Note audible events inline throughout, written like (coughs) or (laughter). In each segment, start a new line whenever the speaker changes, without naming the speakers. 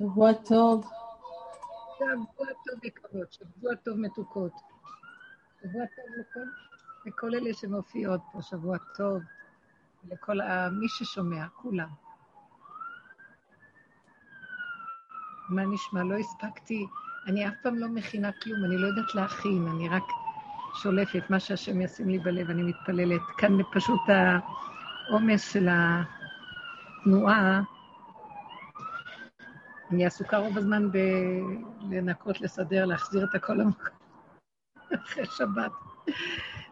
שבוע טוב.
שבוע טוב יקרות, שבוע טוב מתוקות. שבוע טוב לכל, לכל אלה שמופיעות פה, שבוע טוב. לכל ה... מי ששומע, כולם. מה נשמע? לא הספקתי, אני אף פעם לא מכינה כלום, אני לא יודעת להכין, אני רק שולפת מה שהשם ישים לי בלב, אני מתפללת. כאן פשוט העומס של התנועה, אני עסוקה רוב הזמן בלנקות, לסדר, להחזיר את הכל למקום (laughs) אחרי שבת.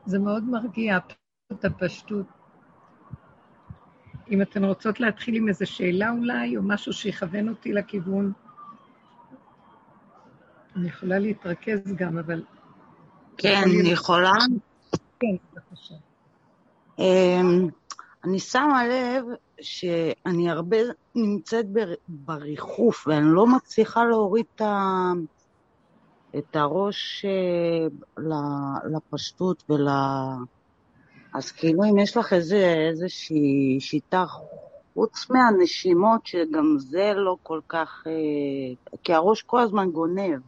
זה מאוד מרגיע, הפשטות, הפשטות. אם אתן רוצות להתחיל עם איזו שאלה אולי, או משהו שיכוון אותי לכיוון, אני יכולה להתרכז גם, אבל...
כן, אני יכולה?
כן, בבקשה.
אמ, אני שמה לב שאני הרבה נמצאת בריחוף, ואני לא מצליחה להוריד את, ה... את הראש אה, לפשטות ול... אז כאילו אם יש לך איזה, איזושהי שיטה חוץ מהנשימות, שגם זה לא כל כך... אה, כי הראש כל הזמן גונב.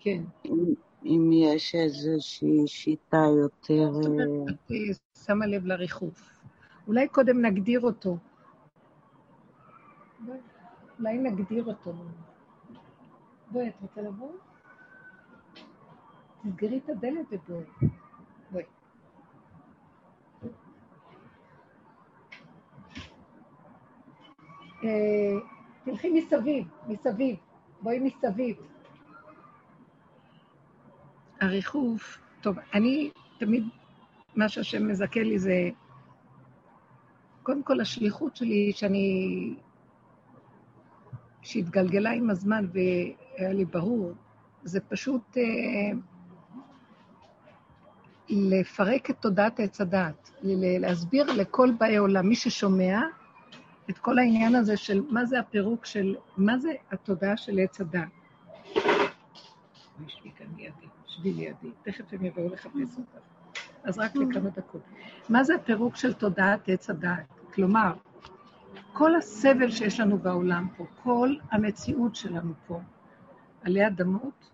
כן.
אם, אם יש איזושהי שיטה יותר... זאת אומרת,
אה, שמה לב לריחוף. אולי קודם נגדיר אותו. אולי נגדיר אותו. בואי, את רוצה לבוא? תסגרי את הדלת ובואי. בואי. אה, תלכי מסביב, מסביב. בואי מסביב. הריחוף, טוב, אני תמיד, מה שהשם מזכה לי זה קודם כל, השליחות שלי, שאני... שהתגלגלה עם הזמן והיה לי ברור, זה פשוט אה, לפרק את תודעת עץ הדעת, להסביר לכל באי עולם, מי ששומע, את כל העניין הזה של מה זה הפירוק של, מה זה התודעה של עץ הדעת. שבי כאן לידי, שבי לידי, תכף הם יבואו לחפש אותך. אז רק לכמה דקות. מה זה הפירוק של תודעת עץ הדעת? כלומר, כל הסבל שיש לנו בעולם פה, כל המציאות שלנו פה, עלי אדמות,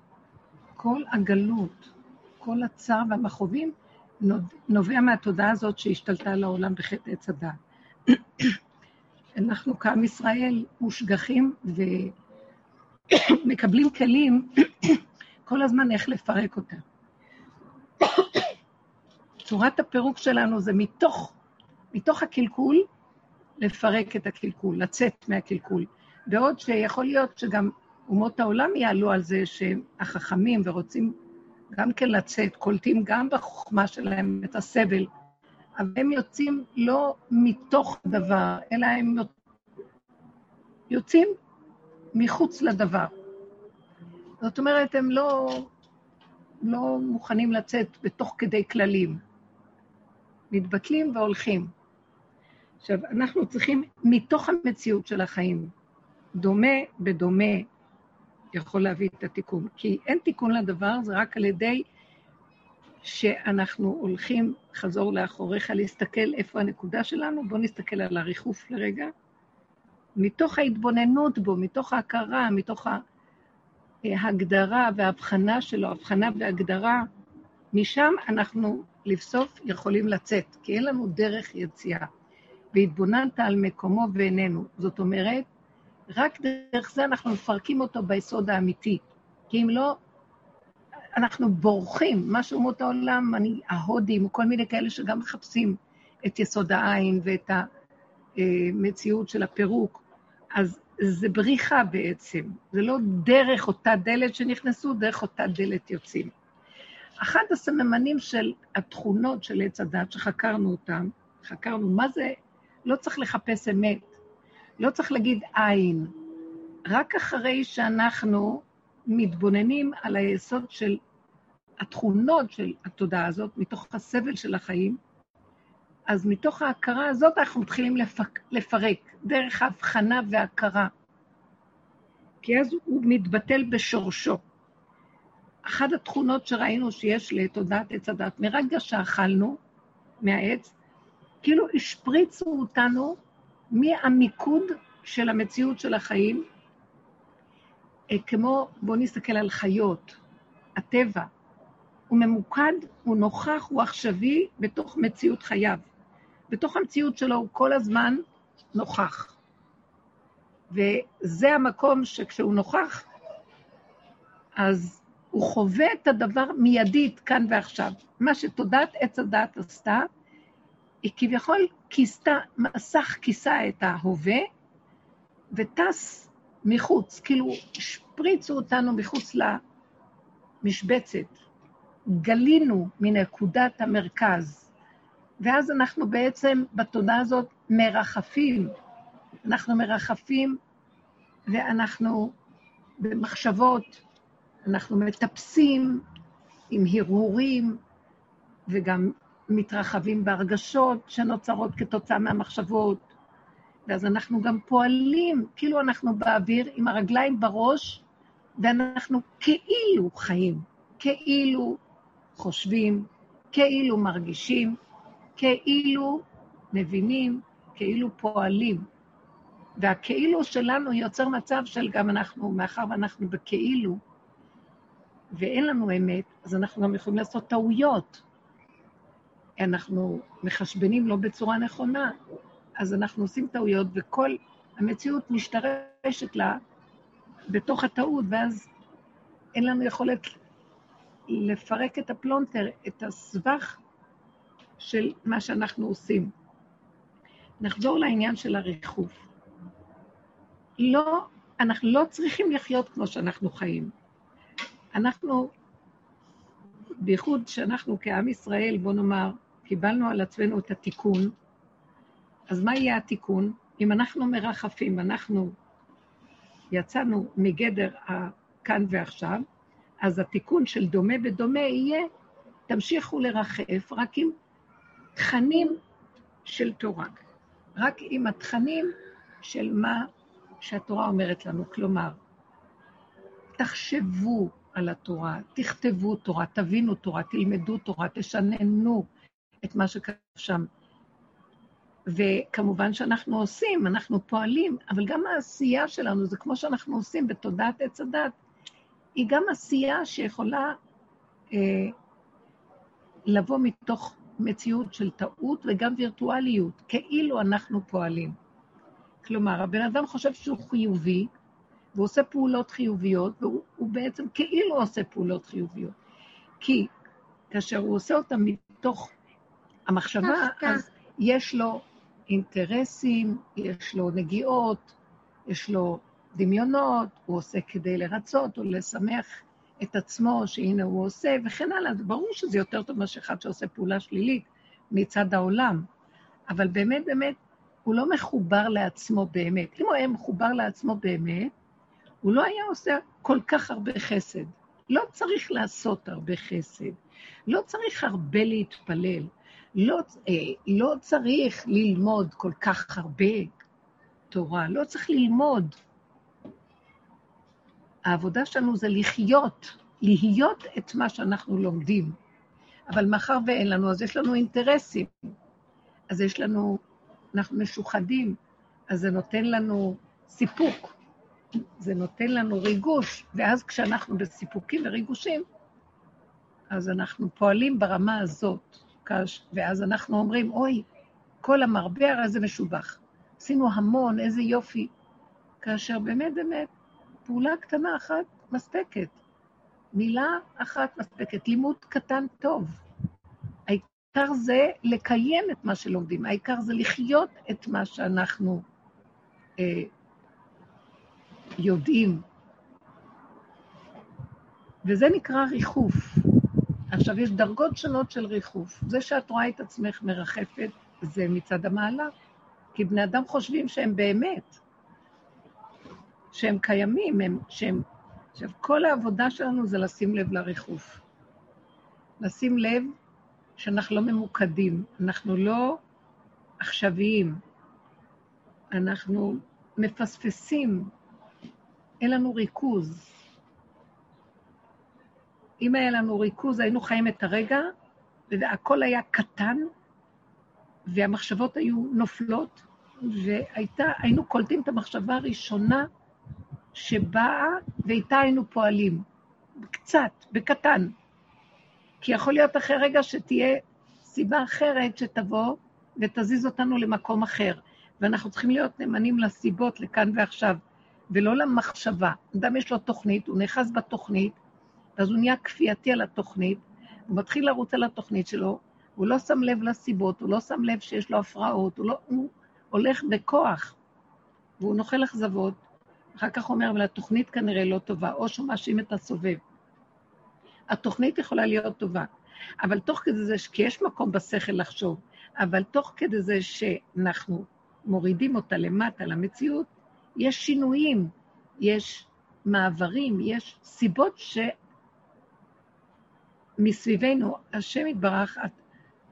כל הגלות, כל הצער והמכאובים, נובע מהתודעה הזאת שהשתלטה על העולם בחטא עץ הדעת. (clears throat) אנחנו כעם ישראל מושגחים ומקבלים כלים (clears throat) כל הזמן איך לפרק אותה. (clears throat) צורת הפירוק שלנו זה מתוך, מתוך הקלקול, לפרק את הקלקול, לצאת מהקלקול. בעוד שיכול להיות שגם אומות העולם יעלו על זה שהחכמים ורוצים גם כן לצאת, קולטים גם בחוכמה שלהם את הסבל, אבל הם יוצאים לא מתוך דבר, אלא הם יוצאים מחוץ לדבר. זאת אומרת, הם לא, לא מוכנים לצאת בתוך כדי כללים. מתבטלים והולכים. עכשיו, אנחנו צריכים, מתוך המציאות של החיים, דומה בדומה יכול להביא את התיקון. כי אין תיקון לדבר, זה רק על ידי שאנחנו הולכים חזור לאחוריך להסתכל איפה הנקודה שלנו, בואו נסתכל על הריחוף לרגע. מתוך ההתבוננות בו, מתוך ההכרה, מתוך ההגדרה וההבחנה שלו, הבחנה והגדרה, משם אנחנו לבסוף יכולים לצאת, כי אין לנו דרך יציאה. והתבוננת על מקומו ואיננו. זאת אומרת, רק דרך זה אנחנו מפרקים אותו ביסוד האמיתי. כי אם לא, אנחנו בורחים, מה שאומות העולם, אני, ההודים, כל מיני כאלה שגם מחפשים את יסוד העין ואת המציאות של הפירוק, אז זה בריחה בעצם. זה לא דרך אותה דלת שנכנסו, דרך אותה דלת יוצאים. אחד הסממנים של התכונות של עץ הדת, שחקרנו אותם, חקרנו מה זה, לא צריך לחפש אמת, לא צריך להגיד עין. רק אחרי שאנחנו מתבוננים על היסוד של התכונות של התודעה הזאת, מתוך הסבל של החיים, אז מתוך ההכרה הזאת אנחנו מתחילים לפק, לפרק, דרך ההבחנה וההכרה. כי אז הוא מתבטל בשורשו. אחת התכונות שראינו שיש לתודעת עץ הדת, מרגע שאכלנו מהעץ, כאילו השפריצו אותנו מהמיקוד של המציאות של החיים, אה, כמו, בואו נסתכל על חיות, הטבע. הוא ממוקד, הוא נוכח, הוא עכשווי בתוך מציאות חייו. בתוך המציאות שלו הוא כל הזמן נוכח. וזה המקום שכשהוא נוכח, אז הוא חווה את הדבר מיידית, כאן ועכשיו. מה שתודעת עץ הדעת עשתה, היא כביכול כיסתה, מסך כיסה את ההווה, וטס מחוץ, כאילו השפריצו אותנו מחוץ למשבצת. גלינו מנקודת המרכז, ואז אנחנו בעצם בתודעה הזאת מרחפים. אנחנו מרחפים ואנחנו במחשבות, אנחנו מטפסים עם הרהורים וגם מתרחבים בהרגשות שנוצרות כתוצאה מהמחשבות, ואז אנחנו גם פועלים, כאילו אנחנו באוויר עם הרגליים בראש, ואנחנו כאילו חיים, כאילו חושבים, כאילו מרגישים, כאילו מבינים, כאילו פועלים. והכאילו שלנו יוצר מצב של גם אנחנו, מאחר ואנחנו בכאילו, ואין לנו אמת, אז אנחנו גם יכולים לעשות טעויות. אנחנו מחשבנים לא בצורה נכונה, אז אנחנו עושים טעויות, וכל המציאות משתרשת לה בתוך הטעות, ואז אין לנו יכולת לפרק את הפלונטר, את הסבך של מה שאנחנו עושים. נחזור לעניין של הריחוף. לא, אנחנו לא צריכים לחיות כמו שאנחנו חיים. אנחנו, בייחוד שאנחנו כעם ישראל, בוא נאמר, קיבלנו על עצמנו את התיקון, אז מה יהיה התיקון? אם אנחנו מרחפים, אנחנו יצאנו מגדר הכאן ועכשיו, אז התיקון של דומה בדומה יהיה, תמשיכו לרחף רק עם תכנים של תורה, רק עם התכנים של מה שהתורה אומרת לנו. כלומר, תחשבו על התורה, תכתבו תורה, תבינו תורה, תלמדו תורה, תשננו את מה שכתוב שם. וכמובן שאנחנו עושים, אנחנו פועלים, אבל גם העשייה שלנו, זה כמו שאנחנו עושים בתודעת עץ הדת, היא גם עשייה שיכולה אה, לבוא מתוך מציאות של טעות וגם וירטואליות, כאילו אנחנו פועלים. כלומר, הבן אדם חושב שהוא חיובי, והוא עושה פעולות חיוביות, והוא בעצם כאילו עושה פעולות חיוביות. כי כאשר הוא עושה אותן מתוך המחשבה, אז יש לו אינטרסים, יש לו נגיעות, יש לו דמיונות, הוא עושה כדי לרצות או לשמח את עצמו, שהנה הוא עושה, וכן הלאה. ברור שזה יותר טוב מאשר אחד שעושה פעולה שלילית מצד העולם, אבל באמת, באמת, הוא לא מחובר לעצמו באמת. אם הוא היה מחובר לעצמו באמת, הוא לא היה עושה כל כך הרבה חסד. לא צריך לעשות הרבה חסד, לא צריך הרבה להתפלל, לא, אה, לא צריך ללמוד כל כך הרבה תורה, לא צריך ללמוד. העבודה שלנו זה לחיות, להיות את מה שאנחנו לומדים. אבל מאחר ואין לנו, אז יש לנו אינטרסים. אז יש לנו, אנחנו משוחדים, אז זה נותן לנו סיפוק, זה נותן לנו ריגוש, ואז כשאנחנו בסיפוקים וריגושים, אז אנחנו פועלים ברמה הזאת, ואז אנחנו אומרים, אוי, כל המרבה הרי זה משובח. עשינו המון, איזה יופי. כאשר באמת באמת פעולה קטנה אחת מספקת. מילה אחת מספקת, לימוד קטן טוב. העיקר זה לקיים את מה שלומדים, העיקר זה לחיות את מה שאנחנו אה, יודעים. וזה נקרא ריחוף. עכשיו, יש דרגות שונות של ריחוף. זה שאת רואה את עצמך מרחפת, זה מצד המעלה. כי בני אדם חושבים שהם באמת. שהם קיימים, הם, שהם... עכשיו, כל העבודה שלנו זה לשים לב לריחוף. לשים לב שאנחנו לא ממוקדים, אנחנו לא עכשוויים, אנחנו מפספסים, אין לנו ריכוז. אם היה לנו ריכוז, היינו חיים את הרגע, והכל היה קטן, והמחשבות היו נופלות, והיינו קולטים את המחשבה הראשונה שבאה ואיתה היינו פועלים. קצת, בקטן. כי יכול להיות אחרי רגע שתהיה סיבה אחרת שתבוא ותזיז אותנו למקום אחר. ואנחנו צריכים להיות נאמנים לסיבות לכאן ועכשיו, ולא למחשבה. אדם יש לו תוכנית, הוא נאחז בתוכנית, ואז הוא נהיה כפייתי על התוכנית, הוא מתחיל לרוץ על התוכנית שלו, הוא לא שם לב לסיבות, הוא לא שם לב שיש לו הפרעות, הוא, לא, הוא הולך בכוח, והוא נוכל אכזבות, אחר כך אומר, אבל התוכנית כנראה לא טובה, או שהוא מאשים את הסובב. התוכנית יכולה להיות טובה, אבל תוך כדי זה, כי יש מקום בשכל לחשוב, אבל תוך כדי זה שאנחנו מורידים אותה למטה למציאות, יש שינויים, יש מעברים, יש סיבות שמסביבנו, השם יתברך,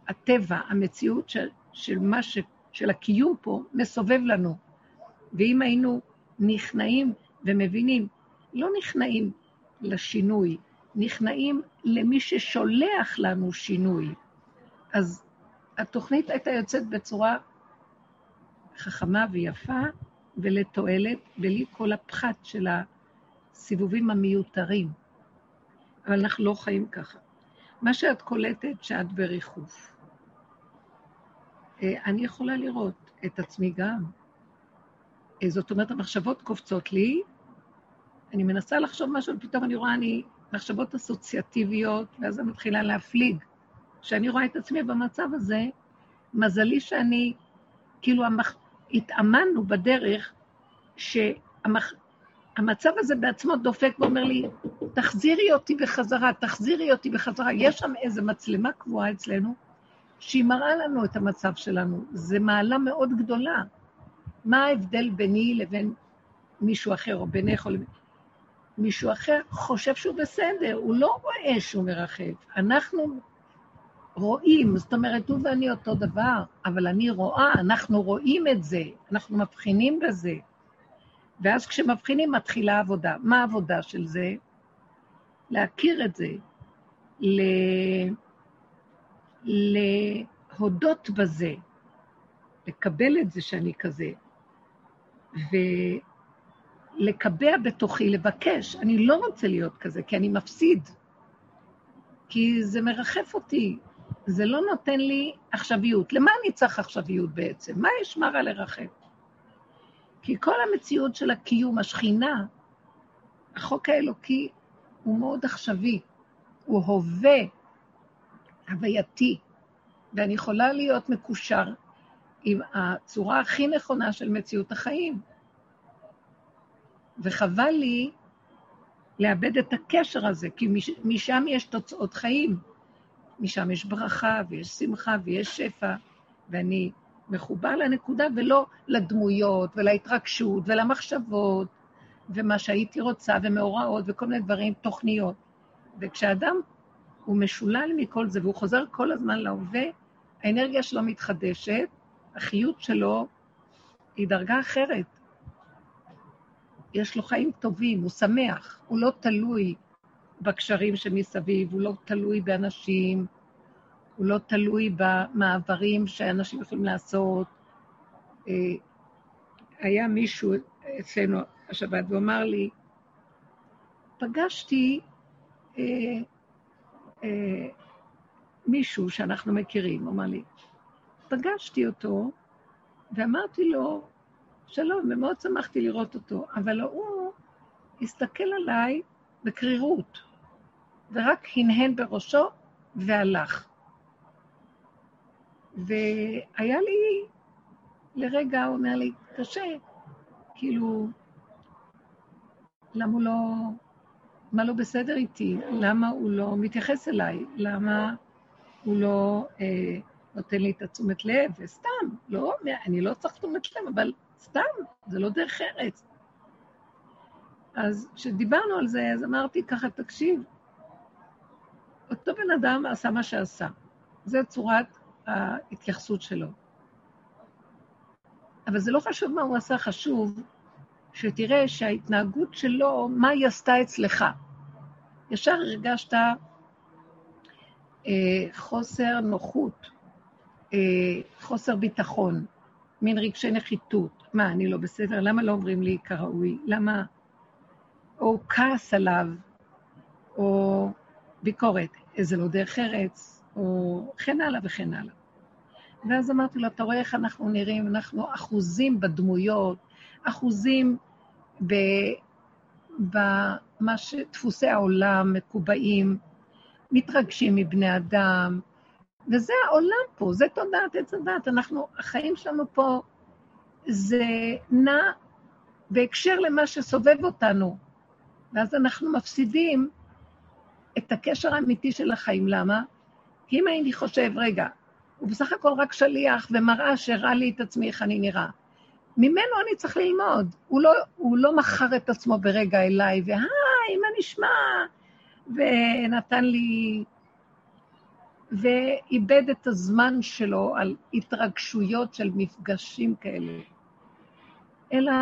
הטבע, המציאות של, של מה ש... של הקיום פה, מסובב לנו. ואם היינו נכנעים ומבינים, לא נכנעים לשינוי, נכנעים למי ששולח לנו שינוי. אז התוכנית הייתה יוצאת בצורה חכמה ויפה ולתועלת, בלי כל הפחת של הסיבובים המיותרים. אבל אנחנו לא חיים ככה. מה שאת קולטת, שאת בריחוף. אה, אני יכולה לראות את עצמי גם. אה, זאת אומרת, המחשבות קופצות לי, אני מנסה לחשוב משהו, ופתאום אני רואה אני מחשבות אסוציאטיביות, ואז אני מתחילה להפליג. כשאני רואה את עצמי במצב הזה, מזלי שאני, כאילו, המח... התאמנו בדרך שהמצב שהמח... הזה בעצמו דופק ואומר לי, תחזירי אותי בחזרה, תחזירי אותי בחזרה. יש שם איזו מצלמה קבועה אצלנו, שהיא מראה לנו את המצב שלנו. זו מעלה מאוד גדולה. מה ההבדל ביני לבין מישהו אחר, או בינך או לבין... מישהו אחר חושב שהוא בסדר, הוא לא רואה שהוא מרחב. אנחנו רואים, זאת אומרת, הוא ואני אותו דבר, אבל אני רואה, אנחנו רואים את זה, אנחנו מבחינים בזה. ואז כשמבחינים מתחילה עבודה. מה העבודה של זה? להכיר את זה, ל... להודות בזה, לקבל את זה שאני כזה, ולקבע בתוכי, לבקש. אני לא רוצה להיות כזה, כי אני מפסיד. כי זה מרחף אותי, זה לא נותן לי עכשוויות. למה אני צריך עכשוויות בעצם? מה יש מה לרחף? כי כל המציאות של הקיום, השכינה, החוק האלוקי, הוא מאוד עכשווי, הוא הווה, הווייתי, ואני יכולה להיות מקושר עם הצורה הכי נכונה של מציאות החיים. וחבל לי לאבד את הקשר הזה, כי משם יש תוצאות חיים. משם יש ברכה ויש שמחה ויש שפע, ואני מחובר לנקודה ולא לדמויות ולהתרגשות ולמחשבות ומה שהייתי רוצה ומאורעות וכל מיני דברים, תוכניות. וכשאדם הוא משולל מכל זה והוא חוזר כל הזמן להווה, האנרגיה שלו מתחדשת, החיות שלו היא דרגה אחרת. יש לו חיים טובים, הוא שמח, הוא לא תלוי בקשרים שמסביב, הוא לא תלוי באנשים, הוא לא תלוי במעברים שאנשים יכולים לעשות. אה, היה מישהו אצלנו השבת והוא אמר לי, פגשתי אה, אה, מישהו שאנחנו מכירים, הוא אמר לי, פגשתי אותו ואמרתי לו, שלום, ומאוד שמחתי לראות אותו, אבל הוא הסתכל עליי בקרירות, ורק הנהן בראשו והלך. והיה לי, לרגע, הוא אומר לי, קשה, כאילו, למה הוא לא, מה לא בסדר איתי? למה הוא לא מתייחס אליי? למה הוא לא אה, נותן לי את התשומת לב? וסתם, לא, אני לא צריך תשומת לב, אבל סתם, זה לא דרך ארץ. אז כשדיברנו על זה, אז אמרתי ככה, תקשיב, אותו בן אדם עשה מה שעשה. זו צורת ההתייחסות שלו. אבל זה לא חשוב מה הוא עשה, חשוב שתראה שההתנהגות שלו, מה היא עשתה אצלך. ישר הרגשת אה, חוסר נוחות, אה, חוסר ביטחון, מין רגשי נחיתות. מה, אני לא בסדר? למה לא אומרים לי כראוי? למה או כעס עליו, או ביקורת, איזה לא דרך ארץ, או כן הלאה וכן הלאה. ואז אמרתי לו, אתה רואה איך אנחנו נראים? אנחנו אחוזים בדמויות, אחוזים במה שדפוסי העולם מקובעים, מתרגשים מבני אדם, וזה העולם פה, זה תודעת עץ הדת. אנחנו, החיים שלנו פה, זה נע בהקשר למה שסובב אותנו, ואז אנחנו מפסידים את הקשר האמיתי של החיים. למה? כי אם הייתי חושב, רגע, הוא בסך הכל רק שליח ומראה שהראה לי את עצמי איך אני נראה. ממנו אני צריך ללמוד. הוא לא, הוא לא מכר את עצמו ברגע אליי, והי, מה נשמע? ונתן לי... ואיבד את הזמן שלו על התרגשויות של מפגשים כאלה. אלא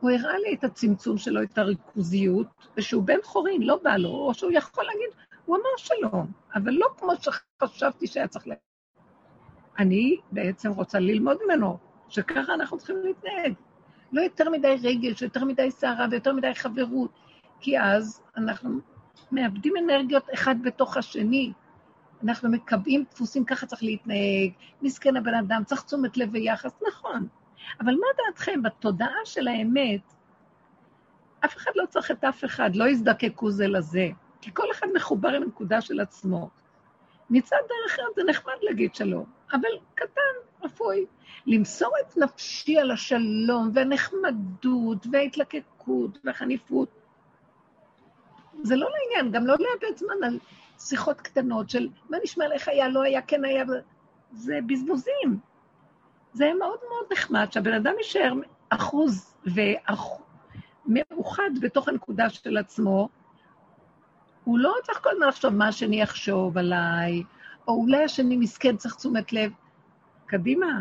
הוא הראה לי את הצמצום שלו, את הריכוזיות, ושהוא בן חורין, לא בא לו, או שהוא יכול להגיד, הוא אמר שלום, אבל לא כמו שחשבתי שהיה צריך להגיד. אני בעצם רוצה ללמוד ממנו, שככה אנחנו צריכים להתנהג. לא יותר מדי רגש, יותר מדי סערה ויותר מדי חברות, כי אז אנחנו מאבדים אנרגיות אחד בתוך השני. אנחנו מקבעים דפוסים, ככה צריך להתנהג, מסכן הבן אדם, צריך תשומת לב ויחס, נכון. אבל מה דעתכם, בתודעה של האמת, אף אחד לא צריך את אף אחד, לא יזדקקו זה לזה, כי כל אחד מחובר עם הנקודה של עצמו. מצד דרך ארץ זה נחמד להגיד שלום, אבל קטן, רפואי. למסור את נפשי על השלום והנחמדות וההתלקקות והחניפות, זה לא לעניין, גם לא לאבד זמן על שיחות קטנות של מה נשמע לך היה, לא היה, כן היה, זה בזבוזים. זה מאוד מאוד נחמד שהבן אדם יישאר אחוז ומאוחד בתוך הנקודה של עצמו, הוא לא צריך כל הזמן לחשוב מה השני יחשוב עליי, או אולי השני מסכן, צריך תשומת לב. קדימה.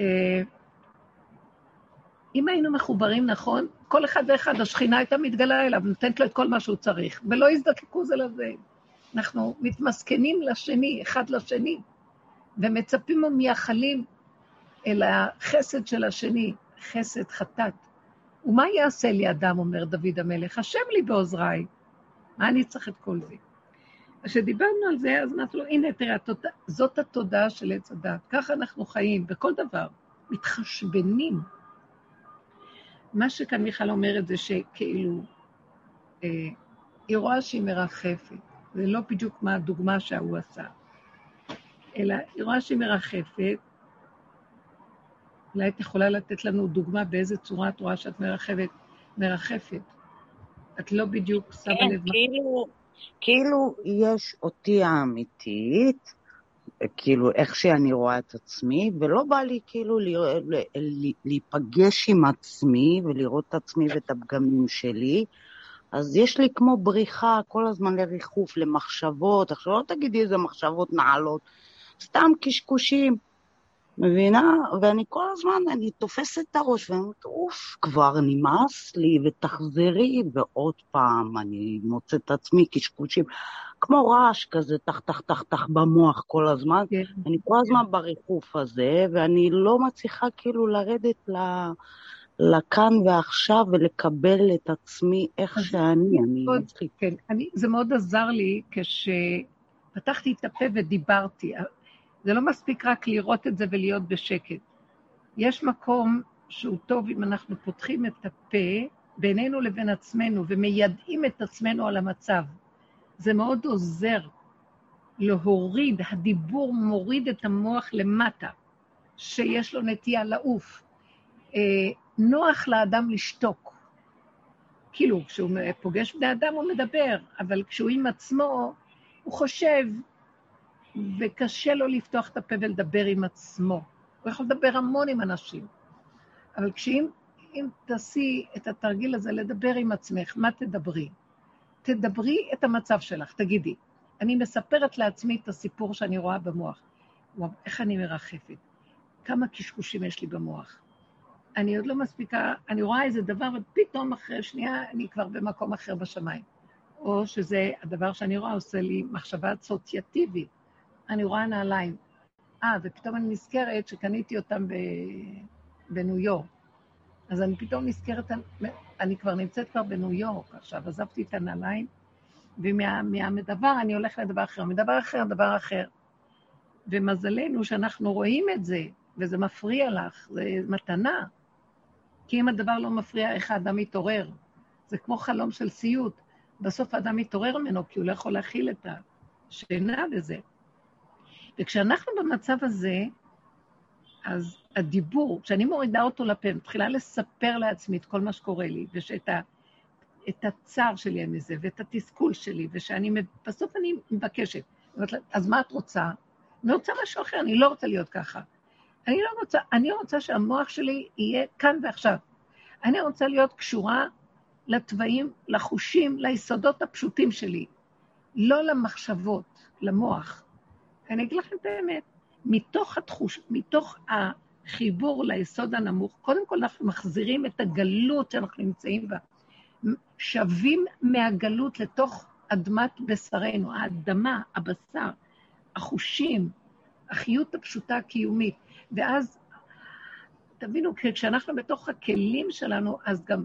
אה, אם היינו מחוברים נכון, כל אחד ואחד, השכינה הייתה מתגלה אליו, נותנת לו את כל מה שהוא צריך, ולא יזדקקו זה לזה. אנחנו מתמסכנים לשני, אחד לשני, ומצפים ומייחלים אל החסד של השני, חסד חטאת. ומה יעשה לי אדם, אומר דוד המלך? השם לי בעוזריי. מה אני צריך את כל זה? כשדיברנו על זה, אז אמרתי לו, הנה, תראה, זאת התודעה של עץ הדת. ככה אנחנו חיים, בכל דבר. מתחשבנים. מה שכאן מיכל אומרת זה שכאילו, אה, היא רואה שהיא מרחפת. זה לא בדיוק מה הדוגמה שההוא עשה. אלא היא רואה שהיא מרחפת. אולי את יכולה לתת לנו דוגמה באיזה צורה את רואה שאת מרחפת. מרחפת. את לא בדיוק שמה
כן, לב... כן, כאילו, כאילו יש אותי האמיתית, כאילו איך שאני רואה את עצמי, ולא בא לי כאילו להיפגש עם עצמי ולראות את עצמי ואת הפגמים שלי. אז יש לי כמו בריחה כל הזמן לריחוף, למחשבות. עכשיו לא תגידי איזה מחשבות נעלות, סתם קשקושים. מבינה? ואני כל הזמן, אני תופסת את הראש ואני אומרת, אוף, כבר נמאס לי, ותחזרי, ועוד פעם אני מוצאת את עצמי קשקושים, כמו רעש כזה, טח, טח, טח, טח במוח כל הזמן. כן. אני כל הזמן. בריחוף הזה, ואני לא מצליחה כאילו לרדת ל... לכאן ועכשיו ולקבל את עצמי איך שאני, אני
מאוד, כן, אני, זה מאוד עזר לי כשפתחתי את הפה ודיברתי. זה לא מספיק רק לראות את זה ולהיות בשקט. יש מקום שהוא טוב אם אנחנו פותחים את הפה בינינו לבין עצמנו ומיידעים את עצמנו על המצב. זה מאוד עוזר להוריד, הדיבור מוריד את המוח למטה, שיש לו נטייה לעוף. אה, נוח לאדם לשתוק. כאילו, כשהוא פוגש בני אדם הוא מדבר, אבל כשהוא עם עצמו, הוא חושב, וקשה לו לפתוח את הפה ולדבר עם עצמו. הוא יכול לדבר המון עם אנשים. אבל כשאם אם תעשי את התרגיל הזה לדבר עם עצמך, מה תדברי? תדברי את המצב שלך, תגידי, אני מספרת לעצמי את הסיפור שאני רואה במוח. וואו, איך אני מרחפת? כמה קשקושים יש לי במוח? אני עוד לא מספיקה, אני רואה איזה דבר, ופתאום אחרי שנייה אני כבר במקום אחר בשמיים. או שזה הדבר שאני רואה עושה לי מחשבה אסוציאטיבית. אני רואה נעליים. אה, ופתאום אני נזכרת שקניתי אותם ב... בניו יורק. אז אני פתאום נזכרת, אני כבר נמצאת כבר בניו יורק עכשיו, עזבתי את הנעליים, ומהדבר אני הולכת לדבר אחר, מדבר אחר, דבר אחר. ומזלנו שאנחנו רואים את זה, וזה מפריע לך, זה מתנה. כי אם הדבר לא מפריע, איך האדם מתעורר? זה כמו חלום של סיוט. בסוף האדם מתעורר ממנו, כי הוא לא יכול להכיל את השינה בזה. וכשאנחנו במצב הזה, אז הדיבור, כשאני מורידה אותו לפה, מתחילה לספר לעצמי את כל מה שקורה לי, ושאת ה, הצער שלי מזה, ואת התסכול שלי, ושאני, בסוף אני מבקשת. אז מה את רוצה? אני רוצה משהו אחר, אני לא רוצה להיות ככה. אני לא רוצה, אני רוצה שהמוח שלי יהיה כאן ועכשיו. אני רוצה להיות קשורה לתוואים, לחושים, ליסודות הפשוטים שלי, לא למחשבות, למוח. אני אגיד לכם את האמת, מתוך התחוש, מתוך החיבור ליסוד הנמוך, קודם כל אנחנו מחזירים את הגלות שאנחנו נמצאים בה. שבים מהגלות לתוך אדמת בשרנו, האדמה, הבשר, החושים, החיות הפשוטה הקיומית. ואז, תבינו, כשאנחנו בתוך הכלים שלנו, אז גם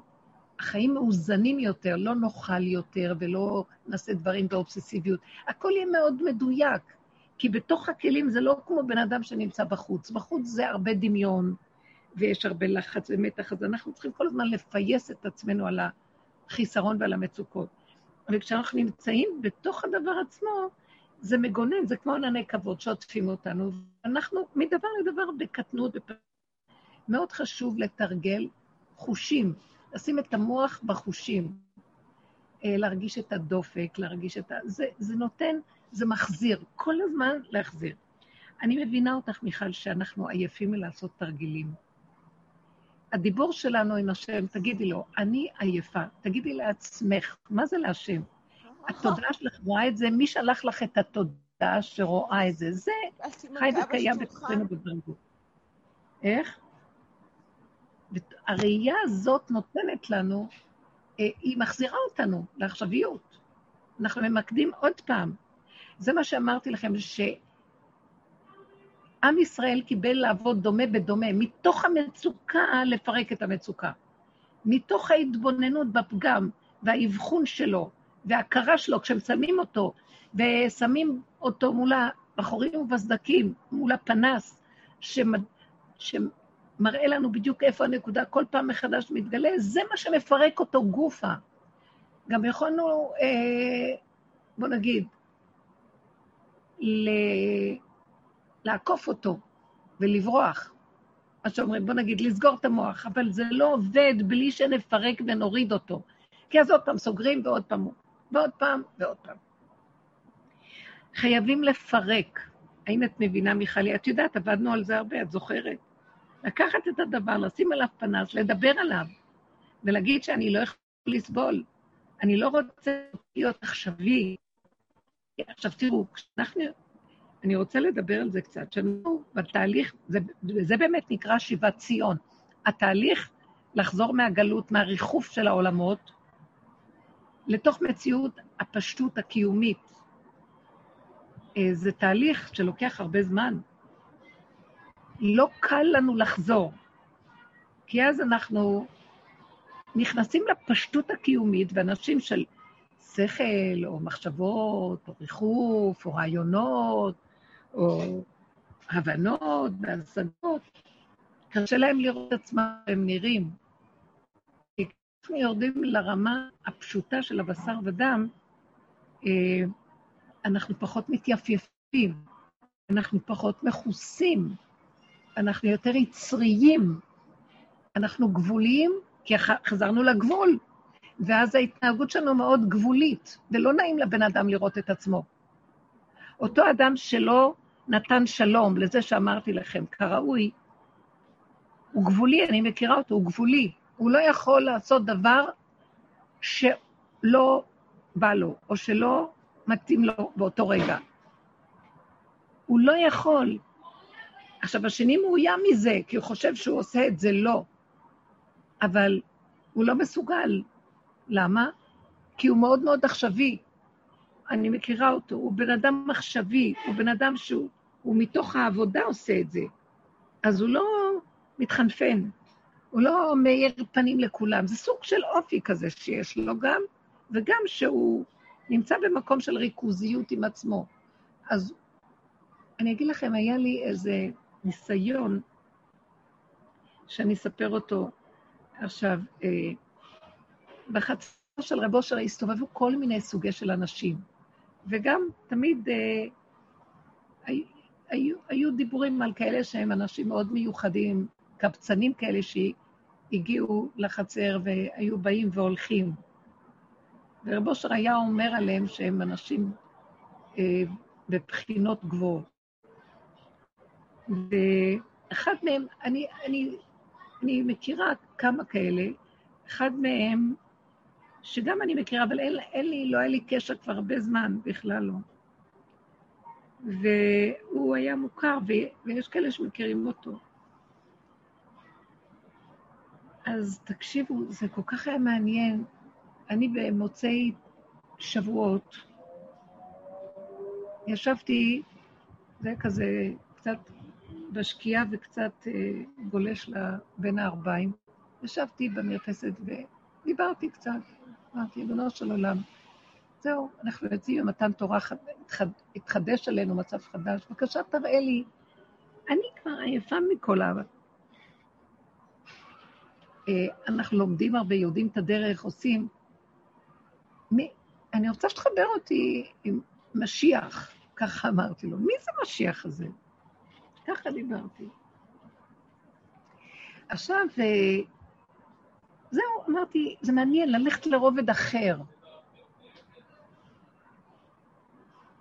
החיים מאוזנים יותר, לא נאכל יותר ולא נעשה דברים באובססיביות. הכל יהיה מאוד מדויק, כי בתוך הכלים זה לא כמו בן אדם שנמצא בחוץ. בחוץ זה הרבה דמיון, ויש הרבה לחץ ומתח, אז אנחנו צריכים כל הזמן לפייס את עצמנו על החיסרון ועל המצוקות. וכשאנחנו נמצאים בתוך הדבר עצמו, זה מגונן, זה כמו ענני כבוד שעוטפים אותנו, ואנחנו מדבר לדבר בקטנות. מאוד חשוב לתרגל חושים, לשים את המוח בחושים, אה, להרגיש את הדופק, להרגיש את ה... זה, זה נותן, זה מחזיר, כל הזמן להחזיר. אני מבינה אותך, מיכל, שאנחנו עייפים מלעשות תרגילים. הדיבור שלנו עם השם, תגידי לו, אני עייפה. תגידי לעצמך, מה זה להשם? התודעה שלך רואה את זה, מי שלח לך את התודעה שרואה את זה? זה חי וקיים בתוכנו בדרגות. איך? הראייה הזאת נותנת לנו, אה, היא מחזירה אותנו לעכשוויות. אנחנו ממקדים עוד פעם. זה מה שאמרתי לכם, שעם ישראל קיבל לעבוד דומה בדומה, מתוך המצוקה לפרק את המצוקה. מתוך ההתבוננות בפגם והאבחון שלו, וההכרה שלו, כשמצלמים אותו, ושמים אותו מול הבחורים ובסדקים, מול הפנס, שמד... שמראה לנו בדיוק איפה הנקודה, כל פעם מחדש מתגלה, זה מה שמפרק אותו גופה. גם יכולנו, אה, בוא נגיד, ל... לעקוף אותו ולברוח. מה שאומרים, בוא נגיד, לסגור את המוח, אבל זה לא עובד בלי שנפרק ונוריד אותו. כי אז עוד פעם סוגרים ועוד פעם ועוד פעם ועוד פעם. חייבים לפרק. האם את מבינה, מיכלי? את יודעת, עבדנו על זה הרבה, את זוכרת? לקחת את הדבר, לשים עליו פנס, לדבר עליו, ולהגיד שאני לא יכול לסבול. אני לא רוצה להיות עכשווי. עכשיו תראו, כשאנחנו... אני רוצה לדבר על זה קצת, שאנחנו בתהליך, זה, זה באמת נקרא שיבת ציון. התהליך לחזור מהגלות, מהריחוף של העולמות, לתוך מציאות הפשטות הקיומית. אה, זה תהליך שלוקח הרבה זמן. לא קל לנו לחזור, כי אז אנחנו נכנסים לפשטות הקיומית, ואנשים של שכל, או מחשבות, או ריחוף, או רעיונות, או הבנות והשגות, קשה להם לראות את עצמם הם נראים. אנחנו יורדים לרמה הפשוטה של הבשר ודם, אה, אנחנו פחות מתייפייפים, אנחנו פחות מכוסים, אנחנו יותר יצריים, אנחנו גבוליים, כי חזרנו לגבול, ואז ההתנהגות שלנו מאוד גבולית, ולא נעים לבן אדם לראות את עצמו. אותו אדם שלא נתן שלום לזה שאמרתי לכם, כראוי, הוא גבולי, אני מכירה אותו, הוא גבולי. הוא לא יכול לעשות דבר שלא בא לו, או שלא מתאים לו באותו רגע. הוא לא יכול. עכשיו, השני מאוים מזה, כי הוא חושב שהוא עושה את זה לא. אבל הוא לא מסוגל. למה? כי הוא מאוד מאוד עכשווי. אני מכירה אותו, הוא בן אדם עכשווי, הוא בן אדם שהוא הוא מתוך העבודה עושה את זה. אז הוא לא מתחנפן, הוא לא מאיר פנים לכולם, זה סוג של אופי כזה שיש לו גם, וגם שהוא נמצא במקום של ריכוזיות עם עצמו. אז אני אגיד לכם, היה לי איזה ניסיון שאני אספר אותו עכשיו. אה, בחצר של רב אושר הסתובבו כל מיני סוגי של אנשים, וגם תמיד אה, היו, היו דיבורים על כאלה שהם אנשים מאוד מיוחדים, קבצנים כאלה שהגיעו לחצר והיו באים והולכים. ורב אושר היה אומר עליהם שהם אנשים אה, בבחינות גבוהות. ואחד מהם, אני, אני, אני מכירה כמה כאלה, אחד מהם, שגם אני מכירה, אבל אין, אין לי, לא היה לי קשר כבר הרבה זמן, בכלל לא. והוא היה מוכר, ו, ויש כאלה שמכירים אותו. אז תקשיבו, זה כל כך היה מעניין. אני במוצאי שבועות ישבתי, זה כזה קצת בשקיעה וקצת אה, גולש בין הערביים. ישבתי במרפסת ודיברתי קצת, אמרתי, ריבונו של עולם, זהו, אנחנו יוצאים במתן תורה, התחדש עלינו מצב חדש, בבקשה תראה לי, אני כבר עייפה מכל ה... אה, אנחנו לומדים הרבה, יודעים את הדרך, עושים. מי, אני רוצה שתחבר אותי עם משיח, ככה אמרתי לו. מי זה משיח הזה? ככה דיברתי. עכשיו, אה, זהו, אמרתי, זה מעניין ללכת לרובד אחר.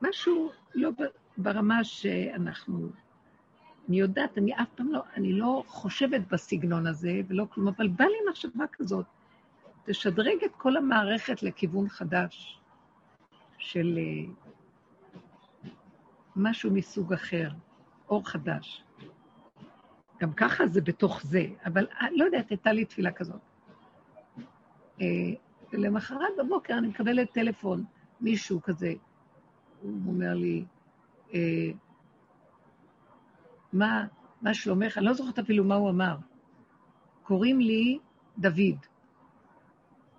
משהו לא ברמה שאנחנו... אני יודעת, אני אף פעם לא, אני לא חושבת בסגנון הזה ולא כלום, אבל בא לי מחשבה כזאת, תשדרג את כל המערכת לכיוון חדש של אה, משהו מסוג אחר, אור חדש. גם ככה זה בתוך זה, אבל אה, לא יודעת, הייתה לי תפילה כזאת. אה, למחרת בבוקר אני מקבלת טלפון, מישהו כזה, הוא אומר לי, אה, מה, מה שלומך? אני לא זוכרת אפילו מה הוא אמר. קוראים לי דוד.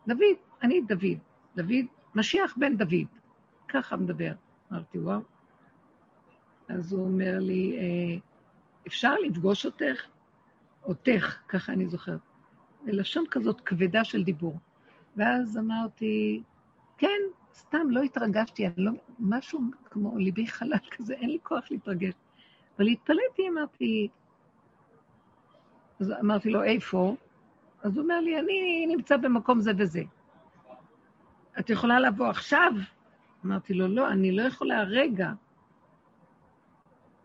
דוד, אני דוד. דוד, משיח בן דוד. ככה מדבר. אמרתי, וואו. אז הוא אומר לי, אה, אפשר לפגוש אותך? אותך, ככה אני זוכרת. בלשון כזאת כבדה של דיבור. ואז אמרתי, כן, סתם, לא התרגשתי, אני לא, משהו כמו ליבי חלל כזה, אין לי כוח להתרגש. אבל התפלאתי, אמרתי, אז אמרתי לו, איפה? אז הוא אומר לי, אני נמצא במקום זה וזה. את יכולה לבוא עכשיו? אמרתי לו, לא, אני לא יכולה רגע.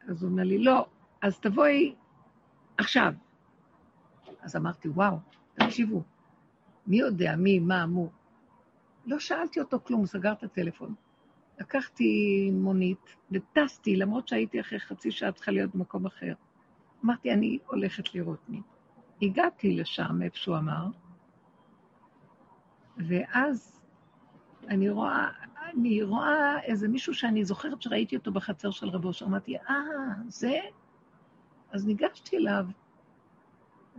אז הוא אומר לי, לא, אז תבואי עכשיו. אז אמרתי, וואו, תקשיבו, מי יודע, מי, מה, מו. לא שאלתי אותו כלום, סגר את הטלפון. לקחתי מונית וטסתי, למרות שהייתי אחרי חצי שעה צריכה להיות במקום אחר. אמרתי, אני הולכת לראות מי. הגעתי לשם, איפה שהוא אמר, ואז אני רואה, אני רואה איזה מישהו שאני זוכרת שראיתי אותו בחצר של רבו, שאמרתי, אה, זה? אז ניגשתי אליו,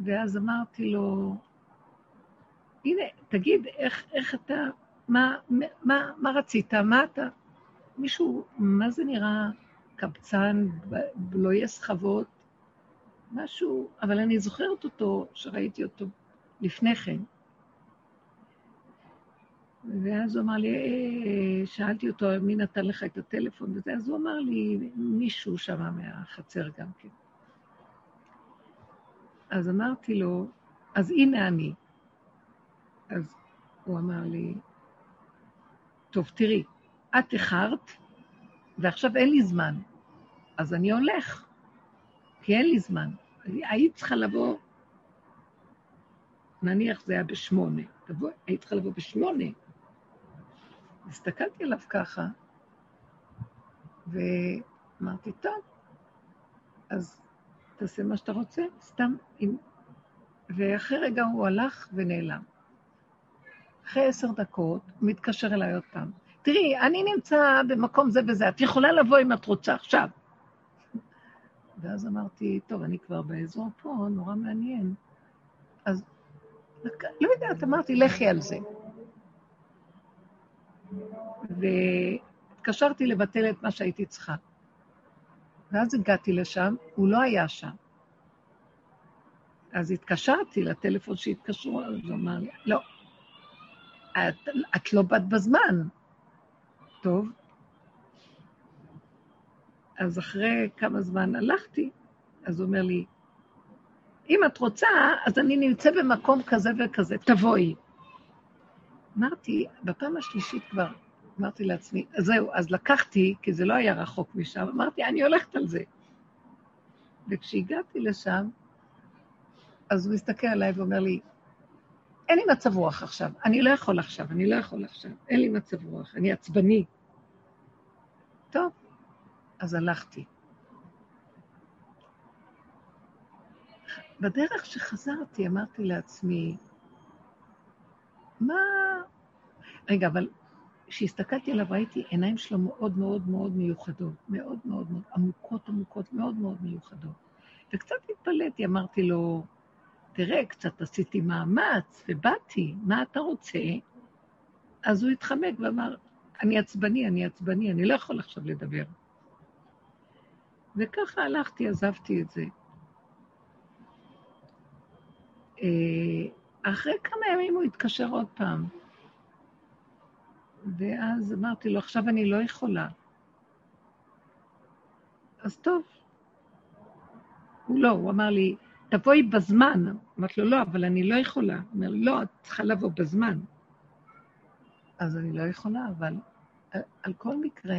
ואז אמרתי לו, הנה, תגיד, איך, איך אתה, מה, מה, מה רצית? מה אתה? מישהו, מה זה נראה קבצן, בלויי סחבות, משהו, אבל אני זוכרת אותו, שראיתי אותו לפני כן. ואז הוא אמר לי, אה, שאלתי אותו, מי נתן לך את הטלפון וזה, אז הוא אמר לי, מישהו שם מהחצר גם כן. אז אמרתי לו, אז הנה אני. אז הוא אמר לי, טוב, תראי, את איחרת, ועכשיו אין לי זמן, אז אני הולך, כי אין לי זמן. היית צריכה לבוא, נניח זה היה בשמונה, תבוא, היית צריכה לבוא בשמונה. הסתכלתי עליו ככה, ואמרתי, טוב, אז תעשה מה שאתה רוצה, סתם. עם... ואחרי רגע הוא הלך ונעלם. אחרי עשר דקות הוא מתקשר אליי עוד פעם. תראי, אני נמצא במקום זה וזה, את יכולה לבוא אם את רוצה עכשיו. ואז אמרתי, טוב, אני כבר באזור פה, נורא מעניין. אז לא יודעת, אמרתי, לכי על זה. והתקשרתי לבטל את מה שהייתי צריכה. ואז הגעתי לשם, הוא לא היה שם. אז התקשרתי לטלפון שהתקשרו, אז הוא אמר לי, לא, את, את לא באת בזמן. טוב. אז אחרי כמה זמן הלכתי, אז הוא אומר לי, אם את רוצה, אז אני נמצא במקום כזה וכזה, תבואי. אמרתי, בפעם השלישית כבר, אמרתי לעצמי, אז זהו, אז לקחתי, כי זה לא היה רחוק משם, אמרתי, אני הולכת על זה. וכשהגעתי לשם, אז הוא הסתכל עליי ואומר לי, אין לי מצב רוח עכשיו, אני לא יכול עכשיו, אני לא יכול עכשיו, אין לי מצב רוח, אני עצבני. טוב, אז הלכתי. בדרך שחזרתי אמרתי לעצמי, מה... רגע, אבל כשהסתכלתי עליו ראיתי עיניים שלו מאוד מאוד מאוד מיוחדות, מאוד מאוד מאוד עמוקות עמוקות, מאוד מאוד מיוחדות. וקצת התפלאתי, אמרתי לו, תראה, קצת עשיתי מאמץ ובאתי, מה אתה רוצה? אז הוא התחמק ואמר, אני עצבני, אני עצבני, אני לא יכול עכשיו לדבר. וככה הלכתי, עזבתי את זה. אה, אחרי כמה ימים הוא התקשר עוד פעם, ואז אמרתי לו, עכשיו אני לא יכולה. אז טוב. הוא לא, הוא אמר לי, תבואי בזמן. אמרתי לו, לא, אבל אני לא יכולה. הוא אומר, לא, את צריכה לבוא בזמן. אז אני לא יכולה, אבל על, על כל מקרה,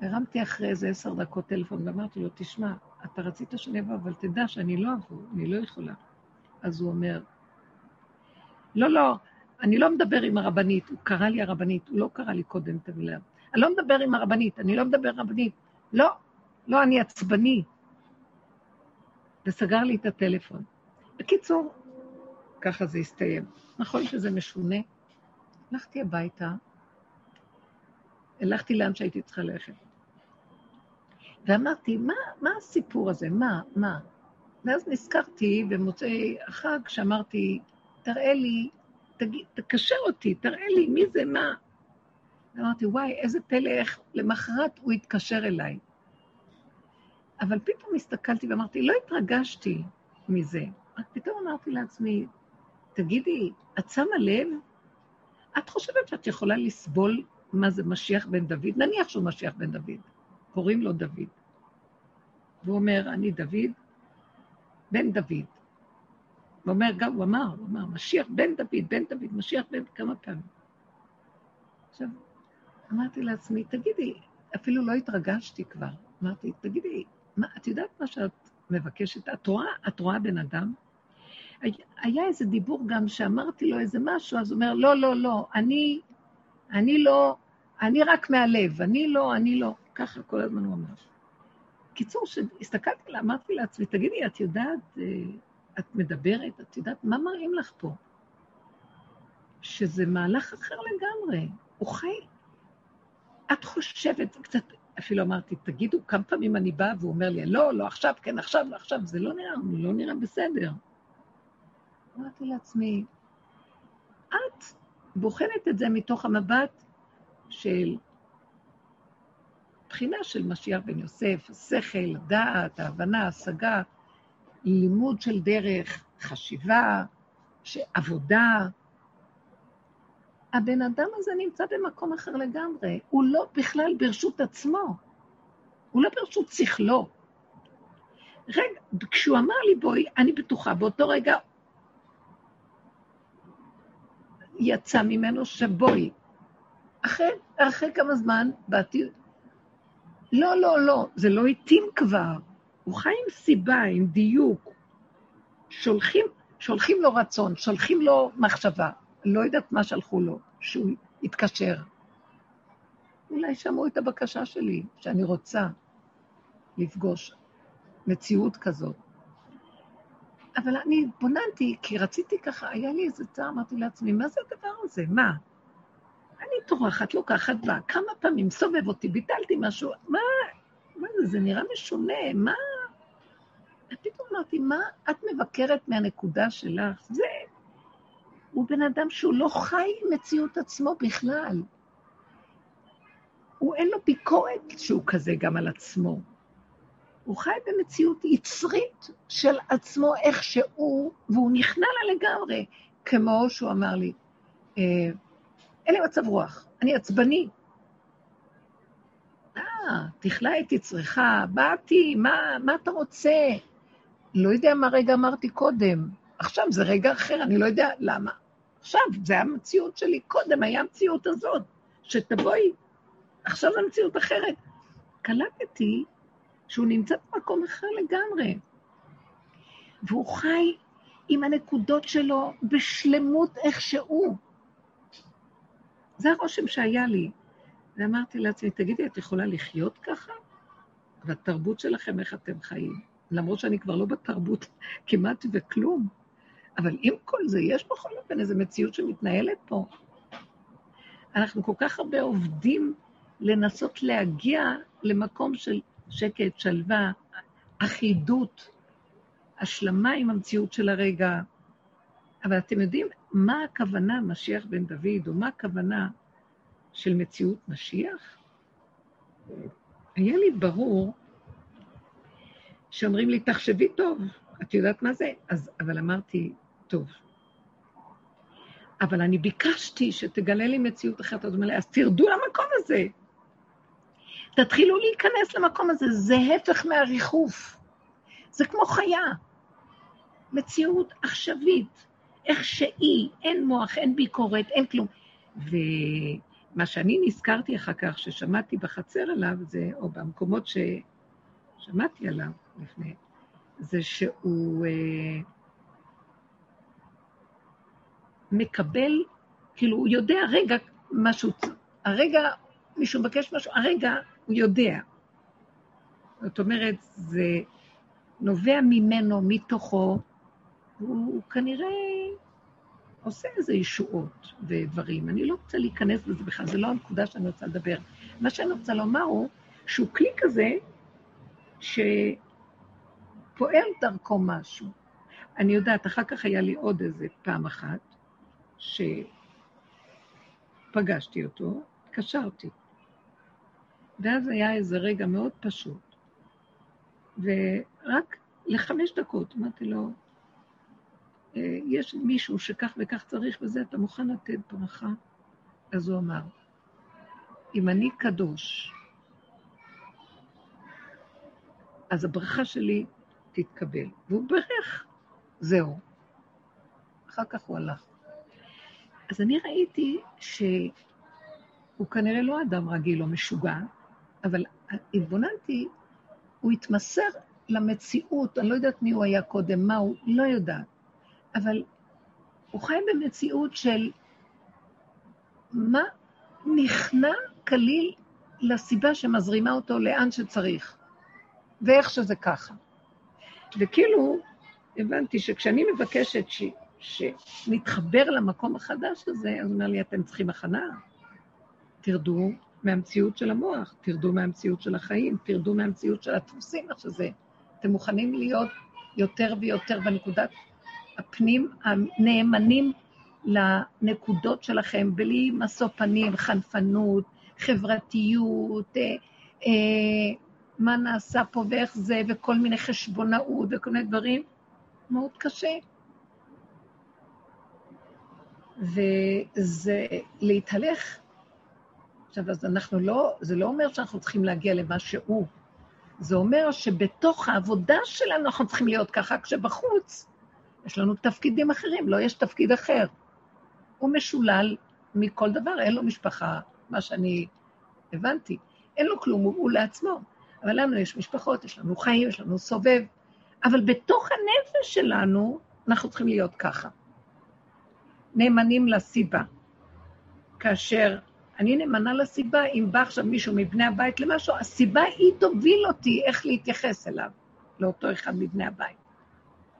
הרמתי אחרי איזה עשר דקות טלפון ואמרתי לו, תשמע, אתה רצית שאני אבוא, אבל תדע שאני לא אבוא, אני לא יכולה. אז הוא אומר, לא, לא, אני לא מדבר עם הרבנית, הוא קרא לי הרבנית, הוא לא קרא לי קודם את המילה. אני לא מדבר עם הרבנית, אני לא מדבר עם הרבנית. לא, לא, אני עצבני. וסגר לי את הטלפון. בקיצור, ככה זה הסתיים. נכון שזה משונה. הלכתי הביתה, הלכתי לאן שהייתי צריכה ללכת. ואמרתי, מה, מה הסיפור הזה? מה, מה? ואז נזכרתי במוצאי החג שאמרתי, תראה לי, תגיד, תקשר אותי, תראה לי מי זה מה. ואמרתי, וואי, איזה פלא, איך למחרת הוא התקשר אליי. אבל פתאום הסתכלתי ואמרתי, לא התרגשתי מזה. רק פתאום אמרתי לעצמי, תגידי, את שמה לב? את חושבת שאת יכולה לסבול מה זה משיח בן דוד? נניח שהוא משיח בן דוד, קוראים לו דוד. והוא אומר, אני דוד, בן דוד. הוא אומר, גם, הוא אמר, הוא אמר, משיח בן דוד, בן דוד, משיח בן כמה פעמים. עכשיו, אמרתי לעצמי, תגידי, אפילו לא התרגשתי כבר. אמרתי, תגידי, מה, את יודעת מה שאת מבקשת? את רואה, את רואה בן אדם? היה איזה דיבור גם שאמרתי לו איזה משהו, אז הוא אומר, לא, לא, לא, אני, אני לא, אני רק מהלב, אני לא, אני לא. ככה כל הזמן הוא אמר. קיצור, כשהסתכלתי עליה, אמרתי לעצמי, תגידי, את יודעת, אה, את מדברת, את יודעת, מה מראים לך פה? שזה מהלך אחר לגמרי. הוא חי. את חושבת, קצת, אפילו אמרתי, תגידו, כמה פעמים אני באה והוא אומר לי, לא, לא עכשיו, כן, עכשיו, לא עכשיו, זה לא נראה, לא נראה בסדר. אמרתי לעצמי, את בוחנת את זה מתוך המבט של בחינה של משיח בן יוסף, השכל, הדעת, ההבנה, ההשגה, לימוד של דרך, חשיבה, עבודה. הבן אדם הזה נמצא במקום אחר לגמרי, הוא לא בכלל ברשות עצמו, הוא לא ברשות שכלו. רגע, כשהוא אמר לי בואי, אני בטוחה, באותו רגע יצא ממנו שבואי. אחרי, אחרי כמה זמן באתי, לא, לא, לא, זה לא התאים כבר. הוא חי עם סיבה, עם דיוק. שולחים, שולחים לו רצון, שולחים לו מחשבה. לא יודעת מה שלחו לו, שהוא יתקשר. אולי שמעו את הבקשה שלי, שאני רוצה לפגוש מציאות כזאת. אבל אני התבוננתי, כי רציתי ככה, היה לי איזה צער, אמרתי לעצמי, מה זה הדבר הזה? מה? אני טורחת, לוקחת בה, כמה פעמים סובב אותי, ביטלתי משהו, מה, מה זה, זה נראה משונה, מה? ופתאום אמרתי, מה את מבקרת מהנקודה שלך? זה... הוא בן אדם שהוא לא חי עם מציאות עצמו בכלל. הוא אין לו ביקורת שהוא כזה גם על עצמו. הוא חי במציאות יצרית של עצמו איך שהוא, והוא נכנע לה לגמרי, כמו שהוא אמר לי, אה, אין לי מצב רוח, אני עצבני. אה, תכלה הייתי צריכה, באתי, מה, מה אתה רוצה? לא יודע מה רגע אמרתי קודם, עכשיו זה רגע אחר, אני לא יודע למה. עכשיו, זה המציאות שלי, קודם היה המציאות הזאת, שתבואי, עכשיו זו מציאות אחרת. קלטתי שהוא נמצא במקום אחר לגמרי, והוא חי עם הנקודות שלו בשלמות איך שהוא. זה הרושם שהיה לי. ואמרתי לעצמי, תגידי, את יכולה לחיות ככה? והתרבות שלכם, איך אתם חיים? למרות שאני כבר לא בתרבות (laughs) כמעט וכלום. אבל עם כל זה, יש בכל אופן איזו מציאות שמתנהלת פה. אנחנו כל כך הרבה עובדים לנסות להגיע למקום של שקט, שלווה, אחידות, השלמה עם המציאות של הרגע. אבל אתם יודעים מה הכוונה משיח בן דוד, או מה הכוונה של מציאות משיח? היה לי ברור שאומרים לי, תחשבי טוב, את יודעת מה זה? אז, אבל אמרתי, טוב. אבל אני ביקשתי שתגלה לי מציאות אחרת, אז הוא אומר לי, אז תרדו למקום הזה. תתחילו להיכנס למקום הזה, זה הפך מהריחוף. זה כמו חיה. מציאות עכשווית, איך שהיא, אין מוח, אין ביקורת, אין כלום. ומה שאני נזכרתי אחר כך, ששמעתי בחצר עליו, זה, או במקומות ששמעתי עליו לפני, זה שהוא אה, מקבל, כאילו, הוא יודע, רגע, משהו, הרגע מישהו מבקש משהו, הרגע הוא יודע. זאת אומרת, זה נובע ממנו, מתוכו, הוא כנראה עושה איזה ישועות ודברים. אני לא רוצה להיכנס לזה בכלל, זו לא הנקודה שאני רוצה לדבר. מה שאני רוצה לומר הוא שהוא כלי כזה שפועל דרכו משהו. אני יודעת, אחר כך היה לי עוד איזה פעם אחת, שפגשתי אותו, התקשרתי. ואז היה איזה רגע מאוד פשוט, ורק לחמש דקות אמרתי לו, אה, יש מישהו שכך וכך צריך וזה, אתה מוכן לתת ברכה? אז הוא אמר, אם אני קדוש, אז הברכה שלי תתקבל. והוא ברך, זהו. אחר כך הוא הלך. אז אני ראיתי שהוא כנראה לא אדם רגיל או משוגע, אבל התבוננתי, הוא התמסר למציאות, אני לא יודעת מי הוא היה קודם, מה הוא, לא יודעת. אבל הוא חי במציאות של מה נכנע כליל לסיבה שמזרימה אותו לאן שצריך, ואיך שזה ככה. וכאילו, הבנתי שכשאני מבקשת ש... שנתחבר למקום החדש הזה, אז הוא אומר לי, אתם צריכים הכנה, תרדו מהמציאות של המוח, תרדו מהמציאות של החיים, תרדו מהמציאות של הדפוסים, איך שזה. אתם מוכנים להיות יותר ויותר בנקודת הפנים הנאמנים לנקודות שלכם, בלי משוא פנים, חנפנות, חברתיות, אה, אה, מה נעשה פה ואיך זה, וכל מיני חשבונאות וכל מיני דברים, מאוד קשה. וזה להתהלך. עכשיו, אז אנחנו לא, זה לא אומר שאנחנו צריכים להגיע למה שהוא. זה אומר שבתוך העבודה שלנו אנחנו צריכים להיות ככה, כשבחוץ יש לנו תפקידים אחרים, לא יש תפקיד אחר. הוא משולל מכל דבר, אין לו משפחה, מה שאני הבנתי. אין לו כלום, הוא, הוא לעצמו. אבל לנו יש משפחות, יש לנו חיים, יש לנו סובב. אבל בתוך הנפש שלנו, אנחנו צריכים להיות ככה. נאמנים לסיבה. כאשר אני נאמנה לסיבה, אם בא עכשיו מישהו מבני הבית למשהו, הסיבה היא תוביל אותי איך להתייחס אליו, לאותו אחד מבני הבית.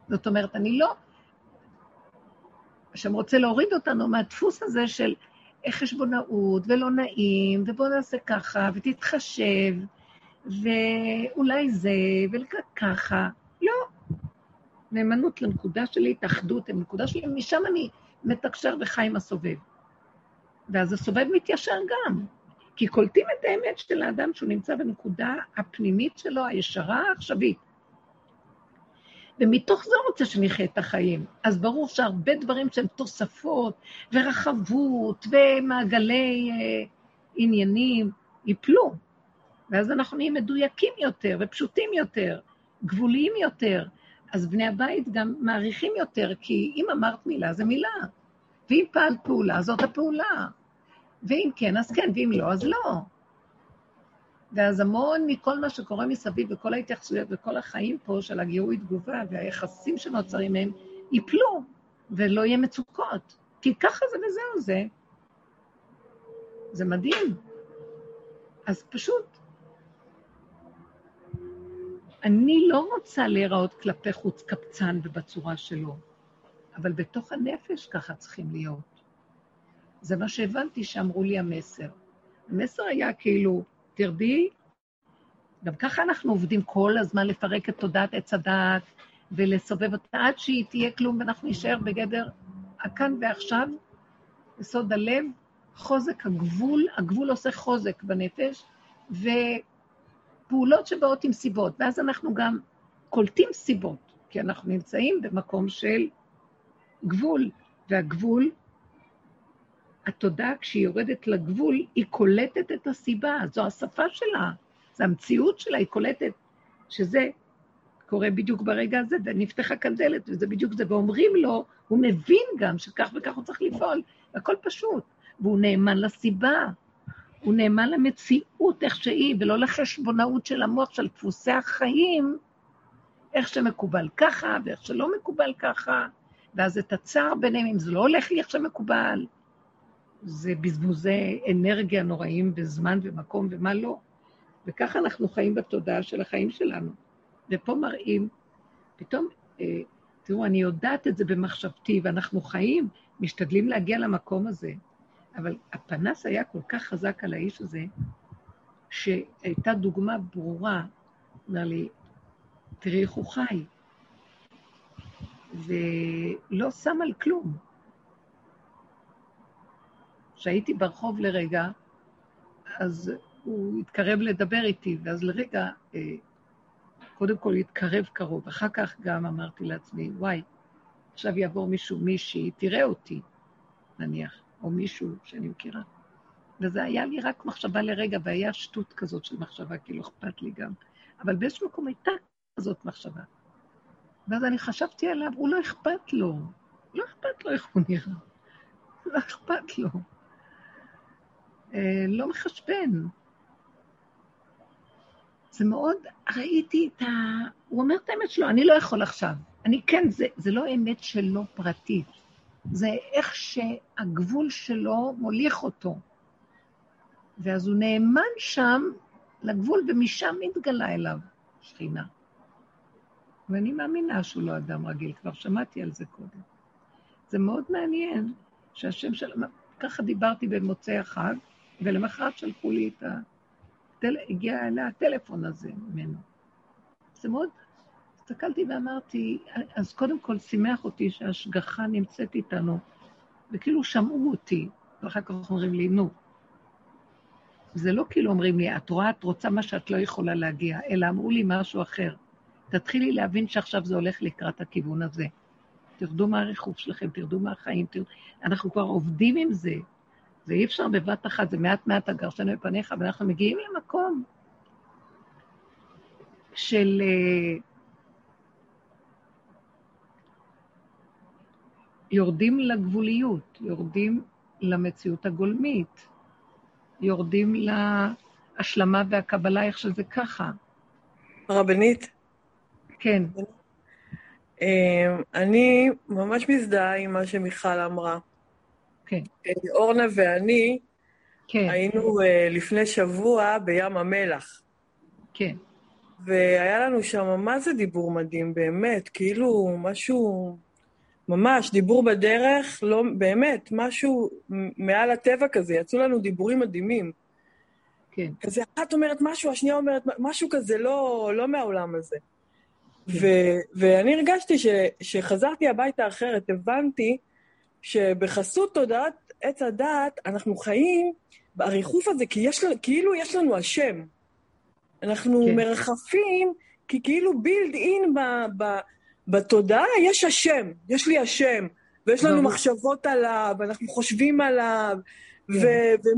זאת אומרת, אני לא... השם רוצה להוריד אותנו מהדפוס הזה של חשבונאות ולא נעים, ובואו נעשה ככה, ותתחשב, ואולי זה, וככה. לא, נאמנות לנקודה שלי, התאחדות עם נקודה שלי, משם אני מתקשר וחי עם הסובב. ואז הסובב מתיישר גם, כי קולטים את האמת של האדם שהוא נמצא בנקודה הפנימית שלו, הישרה, העכשווית. ומתוך זה הוא רוצה שנחיה את החיים. אז ברור שהרבה דברים שהם תוספות, ורחבות, ומעגלי אה, עניינים, ייפלו. ואז אנחנו נהיים מדויקים יותר, ופשוטים יותר, גבוליים יותר. אז בני הבית גם מעריכים יותר, כי אם אמרת מילה, זה מילה. ואם פעלת פעולה, זאת הפעולה. ואם כן, אז כן, ואם לא, אז לא. ואז המון מכל מה שקורה מסביב, וכל ההתייחסויות וכל החיים פה של הגירוי תגובה והיחסים שנוצרים מהם, ייפלו, ולא יהיה מצוקות. כי ככה זה וזהו זה. זה מדהים. אז פשוט, אני לא רוצה להיראות כלפי חוץ קפצן ובצורה שלו, אבל בתוך הנפש ככה צריכים להיות. זה מה שהבנתי שאמרו לי המסר. המסר היה כאילו, תרדי, גם ככה אנחנו עובדים כל הזמן לפרק את תודעת עץ הדעת ולסובב אותה עד שהיא תהיה כלום ואנחנו נישאר בגדר הכאן ועכשיו, יסוד הלב, חוזק הגבול, הגבול עושה חוזק בנפש, ופעולות שבאות עם סיבות, ואז אנחנו גם קולטים סיבות, כי אנחנו נמצאים במקום של גבול, והגבול התודעה, כשהיא יורדת לגבול, היא קולטת את הסיבה, זו השפה שלה, זו המציאות שלה, היא קולטת שזה קורה בדיוק ברגע הזה, ונפתחה כאן דלת, וזה בדיוק זה, ואומרים לו, הוא מבין גם שכך וכך הוא צריך לפעול, הכל פשוט, והוא נאמן לסיבה, הוא נאמן למציאות איך שהיא, ולא לחשבונאות של המוח, של דפוסי החיים, איך שמקובל ככה, ואיך שלא מקובל ככה, ואז את הצער ביניהם, אם זה לא הולך לי איך שמקובל, זה בזבוזי אנרגיה נוראים בזמן ומקום ומה לא. וככה אנחנו חיים בתודעה של החיים שלנו. ופה מראים, פתאום, אה, תראו, אני יודעת את זה במחשבתי, ואנחנו חיים, משתדלים להגיע למקום הזה, אבל הפנס היה כל כך חזק על האיש הזה, שהייתה דוגמה ברורה, אמר לי, תראי איך הוא חי, ולא שם על כלום. כשהייתי ברחוב לרגע, אז הוא התקרב לדבר איתי, ואז לרגע, אה, קודם כל התקרב קרוב, אחר כך גם אמרתי לעצמי, וואי, עכשיו יעבור מישהו, מישהי, תראה אותי, נניח, או מישהו שאני מכירה. וזה היה לי רק מחשבה לרגע, והיה שטות כזאת של מחשבה, כי לא אכפת לי גם. אבל באיזשהו מקום הייתה כזאת מחשבה. ואז אני חשבתי עליו, הוא לא אכפת לו. לא אכפת לו איך הוא נראה. לא אכפת לו. אה, לא מחשבן. זה מאוד, ראיתי את ה... הוא אומר את האמת שלו, אני לא יכול עכשיו. אני כן, זה, זה לא אמת שלו פרטית, זה איך שהגבול שלו מוליך אותו. ואז הוא נאמן שם לגבול, ומשם מתגלה אליו שכינה. ואני מאמינה שהוא לא אדם רגיל, כבר שמעתי על זה קודם. זה מאוד מעניין שהשם של... ככה דיברתי במוצאי החג, ולמחרת שלחו לי את ה... טל... הגיע אליה הטלפון הזה ממנו. זה מאוד... הסתכלתי ואמרתי, אז קודם כל שימח אותי שההשגחה נמצאת איתנו, וכאילו שמעו אותי, ואחר כך אומרים לי, נו. זה לא כאילו אומרים לי, את רואה, את רוצה מה שאת לא יכולה להגיע, אלא אמרו לי משהו אחר. תתחילי להבין שעכשיו זה הולך לקראת הכיוון הזה. תרדו מהריחוף שלכם, תרדו מהחיים, תרדו... אנחנו כבר עובדים עם זה. זה אי אפשר בבת אחת, זה מעט מעט הגרשנו מפניך, ואנחנו מגיעים למקום של... אה, יורדים לגבוליות, יורדים למציאות הגולמית, יורדים להשלמה והקבלה, איך שזה ככה.
רבנית?
כן.
אה, אני ממש מזדהה עם מה שמיכל אמרה.
כן.
אורנה ואני
כן.
היינו uh, לפני שבוע בים המלח.
כן.
והיה לנו שם, מה זה דיבור מדהים, באמת, כאילו משהו, ממש, דיבור בדרך, לא, באמת, משהו מעל הטבע כזה, יצאו לנו דיבורים מדהימים.
כן.
כזה, אחת אומרת משהו, השנייה אומרת משהו כזה, לא, לא מהעולם הזה. ו- ואני הרגשתי שחזרתי הביתה אחרת, הבנתי שבחסות תודעת עץ הדת אנחנו חיים בריחוף הזה, כי יש, כאילו יש לנו השם. אנחנו כן. מרחפים, כי כאילו בילד אין ב, ב, בתודעה יש השם, יש לי השם, ויש לנו מחשבות עליו, ואנחנו חושבים עליו, כן. ו-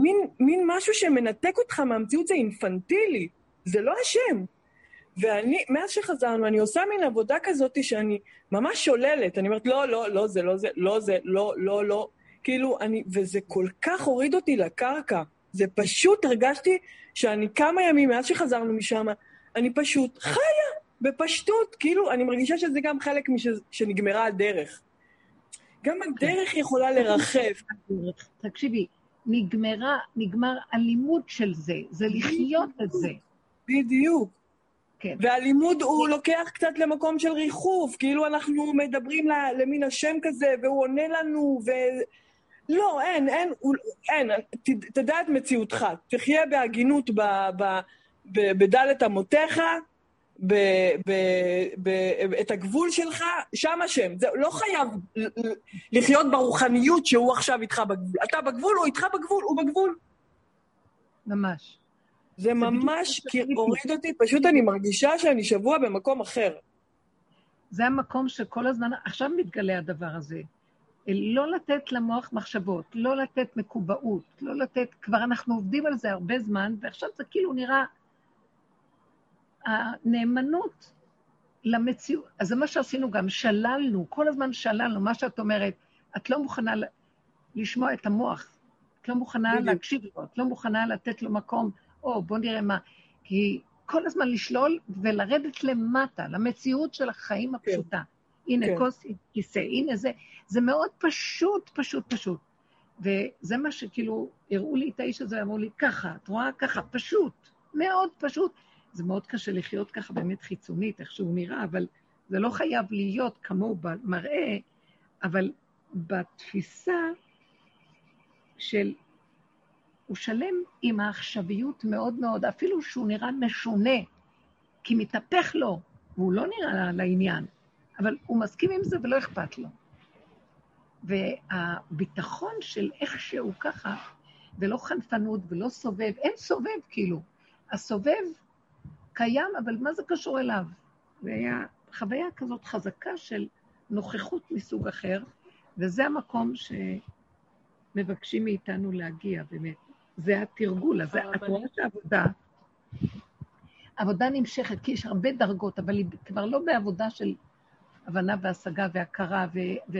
ומין משהו שמנתק אותך מהמציאות זה אינפנטילי, זה לא השם. ואני, מאז שחזרנו, אני עושה מין עבודה כזאת שאני ממש שוללת. אני אומרת, לא, לא, לא זה, לא זה, לא זה, לא, לא, לא. כאילו, אני, וזה כל כך הוריד אותי לקרקע. זה פשוט, הרגשתי שאני כמה ימים מאז שחזרנו משם, אני פשוט חיה בפשטות. כאילו, אני מרגישה שזה גם חלק משנגמרה הדרך. גם הדרך יכולה לרחב.
תקשיבי, נגמרה, נגמר הלימוד של זה, זה לחיות את זה.
בדיוק. כן. והלימוד הוא לוקח קצת למקום של ריחוף, כאילו אנחנו מדברים למין השם כזה, והוא עונה לנו, ו... לא, אין, אין, אין, תדע את מציאותך. תחיה בהגינות בדלת אמותיך, ב, ב, ב, את הגבול שלך, שם השם. זה לא חייב לחיות ברוחניות שהוא עכשיו איתך בגבול. אתה בגבול, הוא איתך בגבול, הוא בגבול.
ממש.
זה ממש הוריד אותי, פשוט אני מרגישה שאני שבוע במקום אחר.
זה המקום שכל הזמן, עכשיו מתגלה הדבר הזה. לא לתת למוח מחשבות, לא לתת מקובעות, לא לתת, כבר אנחנו עובדים על זה הרבה זמן, ועכשיו זה כאילו נראה הנאמנות למציאות. אז זה מה שעשינו גם, שללנו, כל הזמן שללנו, מה שאת אומרת, את לא מוכנה לשמוע את המוח, את לא מוכנה בדיוק. להקשיב לו, את לא מוכנה לתת לו מקום או, בוא נראה מה. כי כל הזמן לשלול ולרדת למטה, למציאות של החיים כן. הפשוטה. כן. הנה כן. כוס, כיסא, הנה זה. זה מאוד פשוט, פשוט, פשוט. וזה מה שכאילו, הראו לי את האיש הזה, אמרו לי, ככה, את רואה? ככה, פשוט, מאוד פשוט. זה מאוד קשה לחיות ככה באמת חיצונית, איך שהוא נראה, אבל זה לא חייב להיות כמוהו במראה, אבל בתפיסה של הוא שלם עם העכשוויות מאוד מאוד, אפילו שהוא נראה משונה, כי מתהפך לו, והוא לא נראה לעניין, אבל הוא מסכים עם זה ולא אכפת לו. והביטחון של איך שהוא ככה, ולא חנפנות ולא סובב, אין סובב כאילו. הסובב קיים, אבל מה זה קשור אליו? זה היה חוויה כזאת חזקה של נוכחות מסוג אחר, וזה המקום שמבקשים מאיתנו להגיע, באמת. זה התרגול, אז את רואה את העבודה, עבודה נמשכת, כי יש הרבה דרגות, אבל היא כבר לא בעבודה של הבנה והשגה והכרה, ו, ו,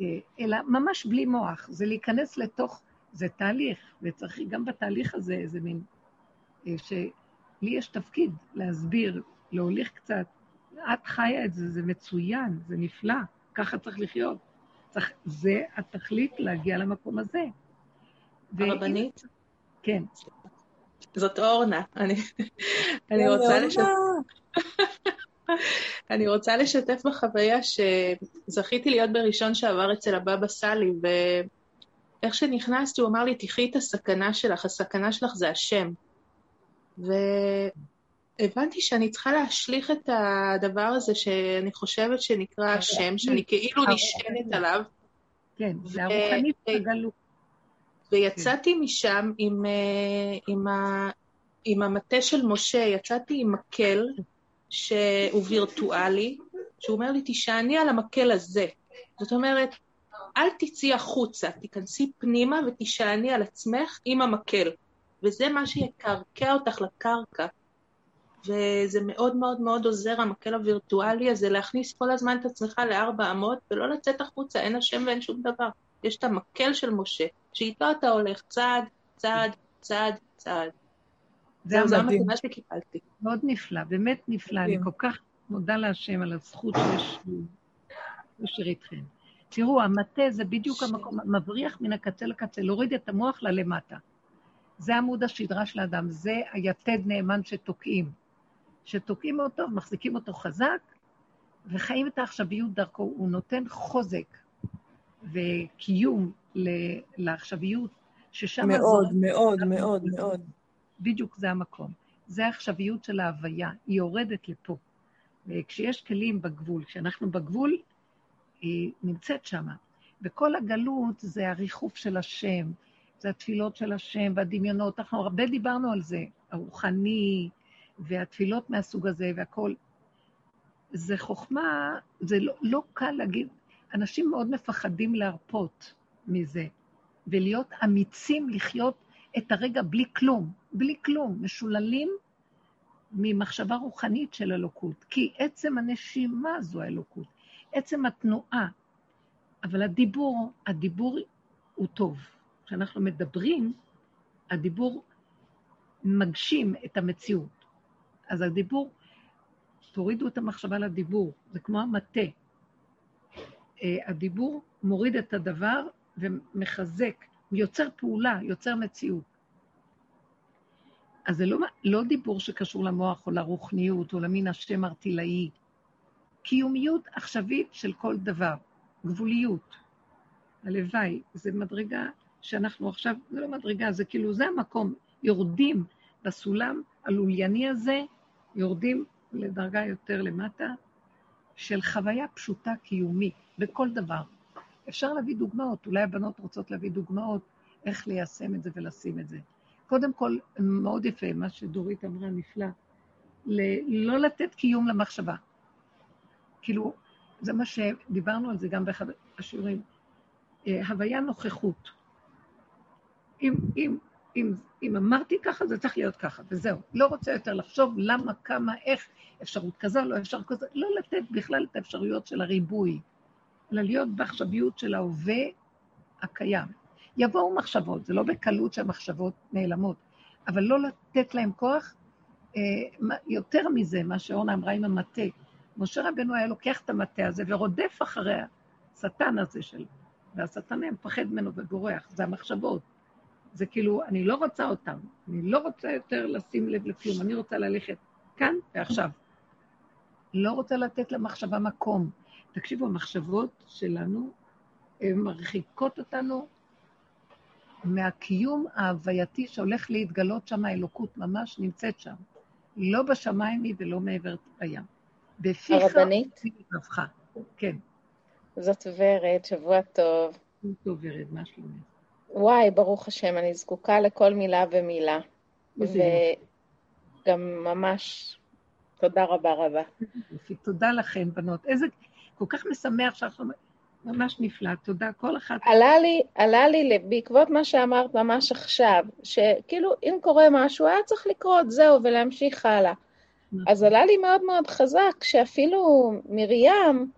אה, אלא ממש בלי מוח. זה להיכנס לתוך, זה תהליך, וצריך גם בתהליך הזה איזה מין, אה, שלי יש תפקיד להסביר, להוליך קצת. את חיה את זה, זה מצוין, זה נפלא, ככה צריך לחיות. צריך, זה התכלית להגיע למקום הזה.
הרבנית?
כן.
זאת אורנה. אני, (laughs) אני רוצה לשתף... (laughs) אני רוצה לשתף בחוויה שזכיתי להיות בראשון שעבר אצל הבבא סאלי, ואיך שנכנסתי הוא אמר לי, תחי את הסכנה שלך, הסכנה שלך זה השם. והבנתי שאני צריכה להשליך את הדבר הזה שאני חושבת שנקרא השם, שאני כאילו נשענת עליו.
כן, זה הרוחנית הגלות.
ויצאתי משם עם, אה, עם, ה, עם המטה של משה, יצאתי עם מקל שהוא וירטואלי, שהוא אומר לי, תישעני על המקל הזה. זאת אומרת, אל תצאי החוצה, תיכנסי פנימה ותישעני על עצמך עם המקל. וזה מה שיקרקע אותך לקרקע. וזה מאוד מאוד מאוד עוזר, המקל הווירטואלי הזה, להכניס כל הזמן את עצמך לארבע אמות ולא לצאת החוצה, אין השם ואין שום דבר. יש את המקל של משה, שאיתו אתה הולך צעד, צעד, צעד, צעד. זהו, זו המתנה שקיבלתי.
מאוד נפלא, באמת נפלא. אני כל כך מודה להשם על הזכות שיש לי איתכם. תראו, המטה זה בדיוק המקום, מבריח מן הקצה לקצה, להוריד את המוח ללמטה. זה עמוד השדרה של האדם, זה היתד נאמן שתוקעים. שתוקעים אותו, מחזיקים אותו חזק, וחיים את העכשוויות דרכו. הוא נותן חוזק וקיום לעכשוויות, ששם...
מאוד, מאוד, מאוד, מאוד.
בדיוק זה המקום. זה העכשוויות של ההוויה, היא יורדת לפה. וכשיש כלים בגבול, כשאנחנו בגבול, היא נמצאת שמה. וכל הגלות זה הריחוף של השם, זה התפילות של השם והדמיונות. אנחנו הרבה דיברנו על זה, הרוחני והתפילות מהסוג הזה והכול. זה חוכמה, זה לא, לא קל להגיד, אנשים מאוד מפחדים להרפות מזה, ולהיות אמיצים לחיות את הרגע בלי כלום, בלי כלום, משוללים ממחשבה רוחנית של אלוקות, כי עצם הנשימה זו האלוקות, עצם התנועה. אבל הדיבור, הדיבור הוא טוב. כשאנחנו מדברים, הדיבור מגשים את המציאות. אז הדיבור, תורידו את המחשבה לדיבור, זה כמו המטה. אה, הדיבור מוריד את הדבר ומחזק, יוצר פעולה, יוצר מציאות. אז זה לא, לא דיבור שקשור למוח או לרוחניות או למין השם ארטילאי. קיומיות עכשווית של כל דבר, גבוליות. הלוואי, זו מדרגה שאנחנו עכשיו, זה לא מדרגה, זה כאילו, זה המקום, יורדים בסולם הלולייני הזה, יורדים לדרגה יותר למטה, של חוויה פשוטה קיומית, בכל דבר. אפשר להביא דוגמאות, אולי הבנות רוצות להביא דוגמאות איך ליישם את זה ולשים את זה. קודם כל, מאוד יפה, מה שדורית אמרה, נפלא, לא לתת קיום למחשבה. כאילו, זה מה שדיברנו על זה גם באחד השיעורים. אה, הוויה נוכחות. אם, אם, אם, אם אמרתי ככה, זה צריך להיות ככה, וזהו. לא רוצה יותר לחשוב למה, כמה, איך, אפשרות כזו, לא אפשר כזו, לא לתת בכלל את האפשרויות של הריבוי, אלא להיות בעכשוויות של ההווה הקיים. יבואו מחשבות, זה לא בקלות שהמחשבות נעלמות, אבל לא לתת להם כוח. אה, יותר מזה, מה שאורנה אמרה עם המטה, משה רבנו היה לוקח את המטה הזה ורודף אחרי השטן הזה של... והשטן היה מפחד ממנו ובורח, זה המחשבות. זה כאילו, אני לא רוצה אותם, אני לא רוצה יותר לשים לב לכלום, אני רוצה ללכת כאן ועכשיו. לא רוצה לתת למחשבה מקום. תקשיבו, המחשבות שלנו, מרחיקות אותנו מהקיום ההווייתי שהולך להתגלות שם, האלוקות ממש נמצאת שם. לא בשמיים היא ולא מעבר לים. בפיך
הרבנית?
ובלבבך. כן.
זאת ורד, שבוע טוב.
טוב, ורד, מה שלומך?
וואי, ברוך השם, אני זקוקה לכל מילה ומילה. וגם ממש, תודה רבה רבה.
תודה לכן, בנות. איזה, כל כך משמח שאנחנו... ממש נפלא, תודה. כל אחת...
עלה לי, עלה לי, בעקבות מה שאמרת ממש עכשיו, שכאילו, אם קורה משהו, היה צריך לקרות, זהו, ולהמשיך הלאה. נכון. אז עלה לי מאוד מאוד חזק, שאפילו מרים,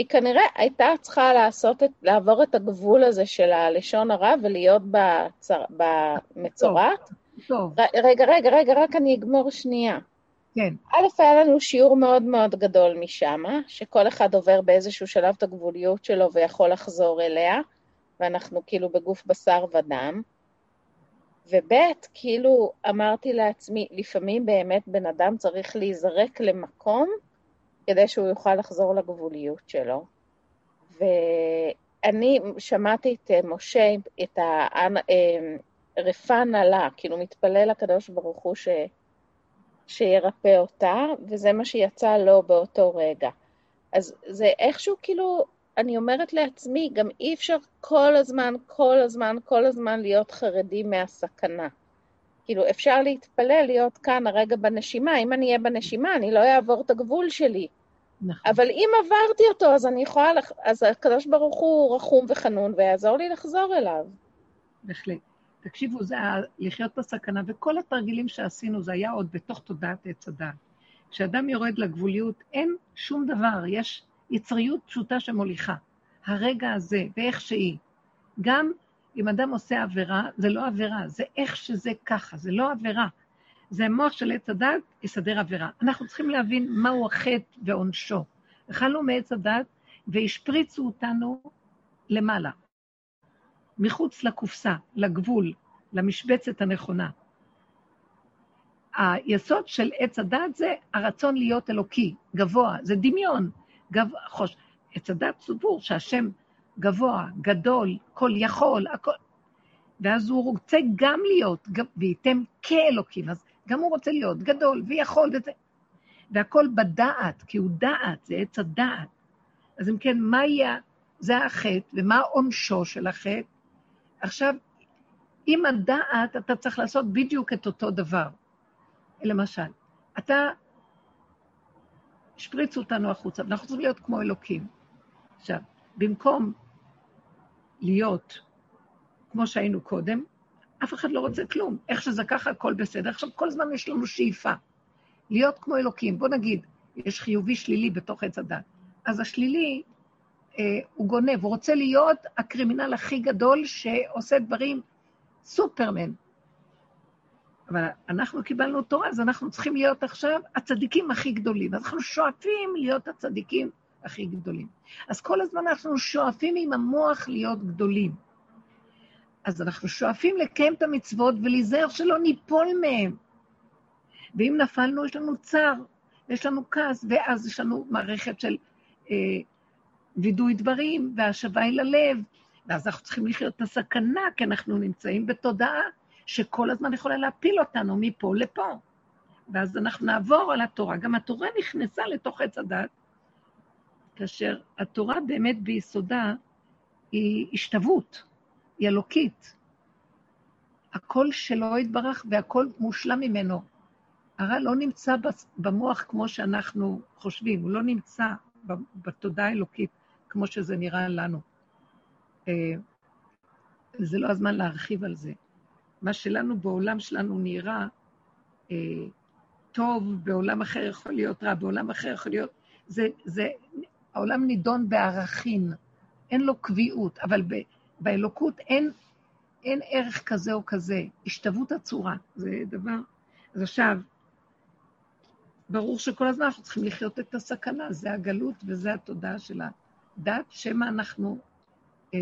היא כנראה הייתה צריכה לעשות את, לעבור את הגבול הזה של הלשון הרע ולהיות בצר, במצורעת.
טוב.
רגע, רגע, רגע, רק אני אגמור שנייה.
כן.
א', היה לנו שיעור מאוד מאוד גדול משם, שכל אחד עובר באיזשהו שלב את הגבוליות שלו ויכול לחזור אליה, ואנחנו כאילו בגוף בשר ודם. וב', כאילו אמרתי לעצמי, לפעמים באמת בן אדם צריך להיזרק למקום כדי שהוא יוכל לחזור לגבוליות שלו. ואני שמעתי את משה, את הרפן עלה, כאילו מתפלל לקדוש ברוך הוא ש... שירפא אותה, וזה מה שיצא לו באותו רגע. אז זה איכשהו כאילו, אני אומרת לעצמי, גם אי אפשר כל הזמן, כל הזמן, כל הזמן להיות חרדים מהסכנה. כאילו, אפשר להתפלל להיות כאן הרגע בנשימה. אם אני אהיה בנשימה, אני לא אעבור את הגבול שלי. נכון. אבל אם עברתי אותו, אז אני יכולה, לח... אז הקדוש ברוך הוא רחום וחנון ויעזור לי לחזור אליו.
בהחלט. תקשיבו, זה לחיות בסכנה, וכל התרגילים שעשינו, זה היה עוד בתוך תודעת עץ הדעת. כשאדם יורד לגבוליות, אין שום דבר, יש יצריות פשוטה שמוליכה. הרגע הזה, ואיך שהיא. גם אם אדם עושה עבירה, זה לא עבירה, זה איך שזה ככה, זה לא עבירה. זה המוח של עץ הדת, יסדר עבירה. אנחנו צריכים להבין מהו החטא ועונשו. אכלנו מעץ הדת והשפריצו אותנו למעלה. מחוץ לקופסה, לגבול, למשבצת הנכונה. היסוד של עץ הדת זה הרצון להיות אלוקי, גבוה, זה דמיון. גב... חוש... עץ הדת סבור שהשם גבוה, גדול, כל יכול, הכל. ואז הוא רוצה גם להיות, וייתם כאלוקים, אז גם הוא רוצה להיות גדול ויכול וזה. והכל בדעת, כי הוא דעת, זה עץ הדעת. אז אם כן, מה יהיה, זה החטא, ומה עונשו של החטא? עכשיו, עם הדעת אתה צריך לעשות בדיוק את אותו דבר. למשל, אתה, השפריצו אותנו החוצה, ואנחנו צריכים להיות כמו אלוקים. עכשיו, במקום להיות כמו שהיינו קודם, אף אחד לא רוצה כלום. איך שזה ככה, הכל בסדר. עכשיו, כל הזמן יש לנו שאיפה. להיות כמו אלוקים. בוא נגיד, יש חיובי שלילי בתוך עץ הדת. אז השלילי, אה, הוא גונב, הוא רוצה להיות הקרימינל הכי גדול שעושה דברים סופרמן. אבל אנחנו קיבלנו תורה, אז אנחנו צריכים להיות עכשיו הצדיקים הכי גדולים. אז אנחנו שואפים להיות הצדיקים הכי גדולים. אז כל הזמן אנחנו שואפים עם המוח להיות גדולים. אז אנחנו שואפים לקיים את המצוות ולהיזהר שלא ניפול מהם. ואם נפלנו, יש לנו צער, יש לנו כעס, ואז יש לנו מערכת של אה, וידוי דברים והשבה אל הלב, ואז אנחנו צריכים לחיות את הסכנה, כי אנחנו נמצאים בתודעה שכל הזמן יכולה להפיל אותנו מפה לפה. ואז אנחנו נעבור על התורה. גם התורה נכנסה לתוך עץ הדת, כאשר התורה באמת ביסודה היא השתוות, היא אלוקית. הכל שלו יתברך והכל מושלם ממנו. הרע לא נמצא במוח כמו שאנחנו חושבים, הוא לא נמצא בתודעה האלוקית כמו שזה נראה לנו. אה, זה לא הזמן להרחיב על זה. מה שלנו בעולם שלנו נראה אה, טוב, בעולם אחר יכול להיות רע, בעולם אחר יכול להיות... זה, זה, העולם נידון בערכין, אין לו קביעות, אבל באלוקות אין, אין ערך כזה או כזה, השתוות הצורה, זה דבר... אז עכשיו, ברור שכל הזמן אנחנו צריכים לחיות את הסכנה, זה הגלות וזה התודעה של הדת, שמא אנחנו אה,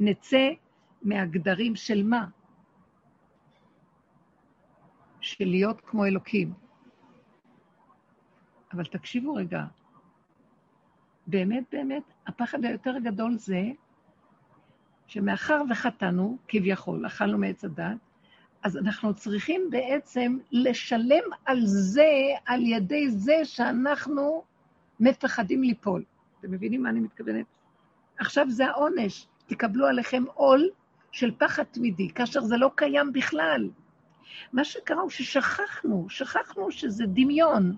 נצא מהגדרים של מה? של להיות כמו אלוקים. אבל תקשיבו רגע, באמת באמת, הפחד היותר גדול זה שמאחר וחטאנו, כביכול, אכלנו מעץ הדת, אז אנחנו צריכים בעצם לשלם על זה, על ידי זה שאנחנו מפחדים ליפול. אתם מבינים מה אני מתכוונת? עכשיו זה העונש. תקבלו עליכם עול של פחד תמידי, כאשר זה לא קיים בכלל. מה שקרה הוא ששכחנו, שכחנו שזה דמיון.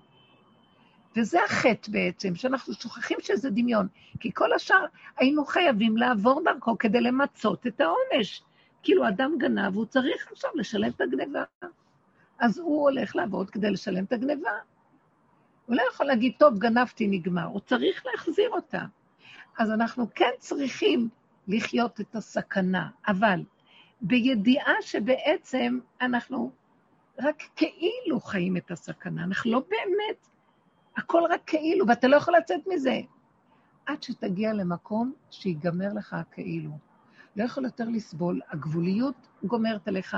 וזה החטא בעצם, שאנחנו שוכחים שזה דמיון. כי כל השאר היינו חייבים לעבור דרכו כדי למצות את העונש. כאילו אדם גנב, הוא צריך עכשיו לשלם את הגניבה. אז הוא הולך לעבוד כדי לשלם את הגניבה. הוא לא יכול להגיד, טוב, גנבתי, נגמר. הוא צריך להחזיר אותה. אז אנחנו כן צריכים לחיות את הסכנה, אבל בידיעה שבעצם אנחנו רק כאילו חיים את הסכנה, אנחנו לא באמת, הכל רק כאילו, ואתה לא יכול לצאת מזה. עד שתגיע למקום שיגמר לך הכאילו. לא יכול יותר לסבול, הגבוליות גומרת עליך,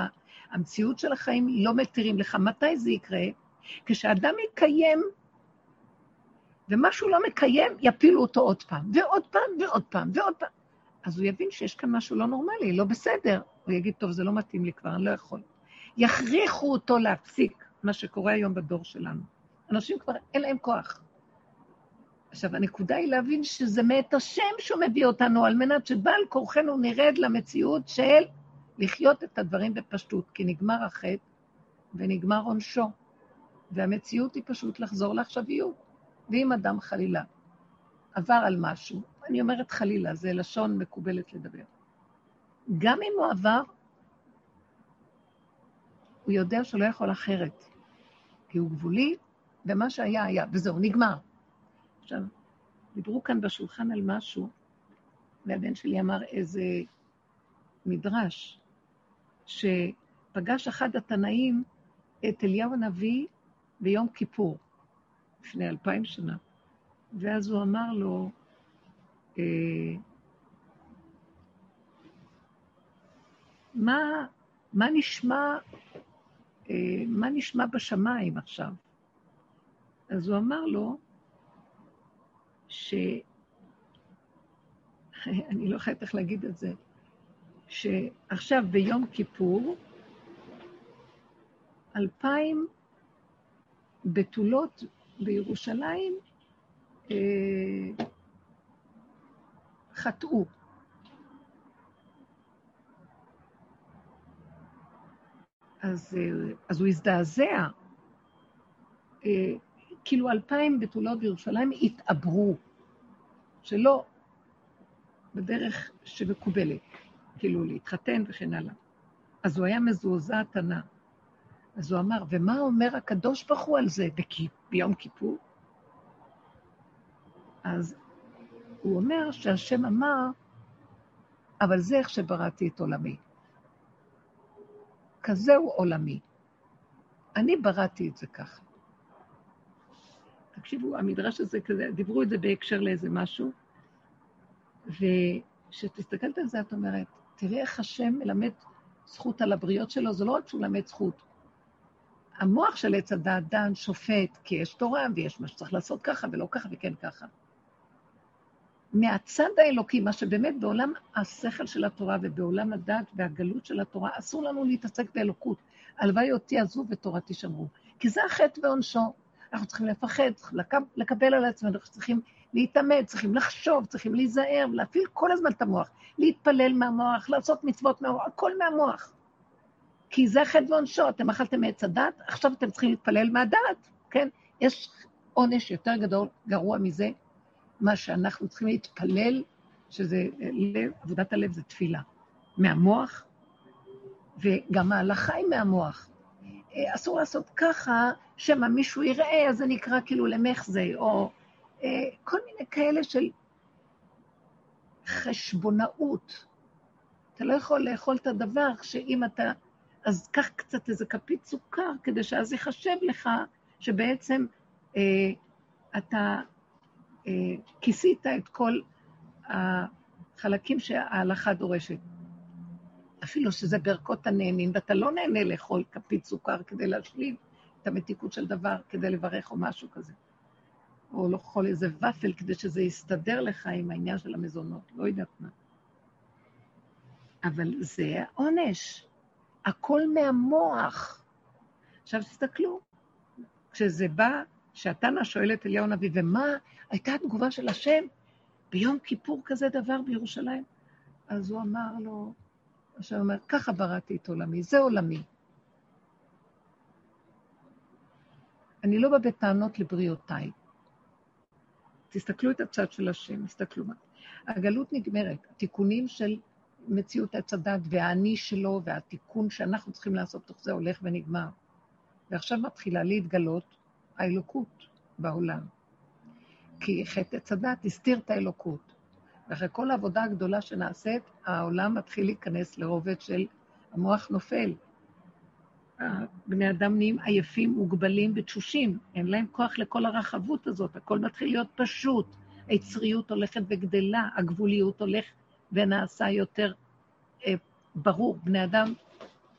המציאות של החיים לא מתירים לך. מתי זה יקרה? כשאדם יקיים, ומשהו לא מקיים, יפילו אותו עוד פעם, ועוד פעם, ועוד פעם, ועוד פעם. אז הוא יבין שיש כאן משהו לא נורמלי, לא בסדר. הוא יגיד, טוב, זה לא מתאים לי כבר, אני לא יכול. יכריחו אותו להפסיק, מה שקורה היום בדור שלנו. אנשים כבר, אין להם כוח. עכשיו, הנקודה היא להבין שזה מאת השם שהוא מביא אותנו, על מנת שבעל כורחנו נרד למציאות של לחיות את הדברים בפשטות, כי נגמר החטא ונגמר עונשו, והמציאות היא פשוט לחזור לעכשוויות. ואם אדם חלילה עבר על משהו, אני אומרת חלילה, זה לשון מקובלת לדבר. גם אם הוא עבר, הוא יודע שלא יכול אחרת, כי הוא גבולי, ומה שהיה היה, וזהו, נגמר. עכשיו, דיברו כאן בשולחן על משהו, והבן שלי אמר איזה מדרש, שפגש אחד התנאים את אליהו הנביא ביום כיפור, לפני אלפיים שנה. ואז הוא אמר לו, אה, מה, מה נשמע, אה, מה נשמע בשמיים עכשיו? אז הוא אמר לו, ש... (laughs) אני לא יכולה איך להגיד את זה, שעכשיו ביום כיפור, אלפיים בתולות בירושלים אה, חטאו. אז, אה, אז הוא הזדעזע. אה, כאילו אלפיים בתולות בירושלים התעברו, שלא בדרך שמקובלת, כאילו להתחתן וכן הלאה. אז הוא היה מזועזע תנא. אז הוא אמר, ומה אומר הקדוש ברוך הוא על זה ביום כיפור? אז הוא אומר שהשם אמר, אבל זה איך שבראתי את עולמי. כזהו עולמי. אני בראתי את זה ככה. תקשיבו, המדרש הזה כזה, דיברו את זה בהקשר לאיזה משהו, וכשאת מסתכלת על זה, את אומרת, תראי איך השם מלמד זכות על הבריות שלו, זה לא רק שהוא מלמד זכות. המוח של עץ הדעת דן שופט, כי יש תורה ויש מה שצריך לעשות ככה ולא ככה וכן ככה. מהצד האלוקי, מה שבאמת בעולם השכל של התורה ובעולם הדת והגלות של התורה, אסור לנו להתעסק באלוקות. הלוואי אותי עזבו ותורתי שמרו. כי זה החטא ועונשו. אנחנו צריכים לפחד, צריכים לקבל על עצמנו, אנחנו צריכים להתאמץ, צריכים לחשוב, צריכים להיזהר, להפעיל כל הזמן את המוח, להתפלל מהמוח, לעשות מצוות מהמוח, הכל מהמוח. כי זה חטא ועונשו, אתם אכלתם מעץ הדת, עכשיו אתם צריכים להתפלל מהדת, כן? יש עונש יותר גדול, גרוע מזה, מה שאנחנו צריכים להתפלל, שזה לב, עבודת הלב זה תפילה. מהמוח, וגם ההלכה היא מהמוח. אה, אסור לעשות ככה, שמא מישהו יראה, אז זה נקרא כאילו למחזה, או אה, כל מיני כאלה של חשבונאות. אתה לא יכול לאכול את הדבר שאם אתה... אז קח קצת איזה כפית סוכר, כדי שאז ייחשב לך שבעצם אה, אתה אה, כיסית את כל החלקים שההלכה דורשת. אפילו שזה ברכות הנהנים, ואתה לא נהנה לאכול כפית סוכר כדי להשלים את המתיקות של דבר, כדי לברך או משהו כזה. או לאכול איזה ופל כדי שזה יסתדר לך עם העניין של המזונות, לא יודעת מה. אבל זה העונש. הכל מהמוח. עכשיו תסתכלו, כשזה בא, שהתנא שואל את אליהו הנביא, ומה הייתה התגובה של השם ביום כיפור כזה דבר בירושלים? אז הוא אמר לו, השם אומר, ככה בראתי את עולמי, זה עולמי. אני לא בא בטענות לבריאותיי. תסתכלו את הצד של השם, תסתכלו מה. הגלות נגמרת, התיקונים של מציאות עץ הדת והאני שלו והתיקון שאנחנו צריכים לעשות תוך זה הולך ונגמר. ועכשיו מתחילה להתגלות האלוקות בעולם. כי חטא עץ הסתיר את האלוקות. ואחרי כל העבודה הגדולה שנעשית, העולם מתחיל להיכנס לרובד של המוח נופל. בני אדם נהיים עייפים, מוגבלים ותשושים, אין להם כוח לכל הרחבות הזאת, הכל מתחיל להיות פשוט. היצריות הולכת וגדלה, הגבוליות הולך ונעשה יותר אה, ברור. בני אדם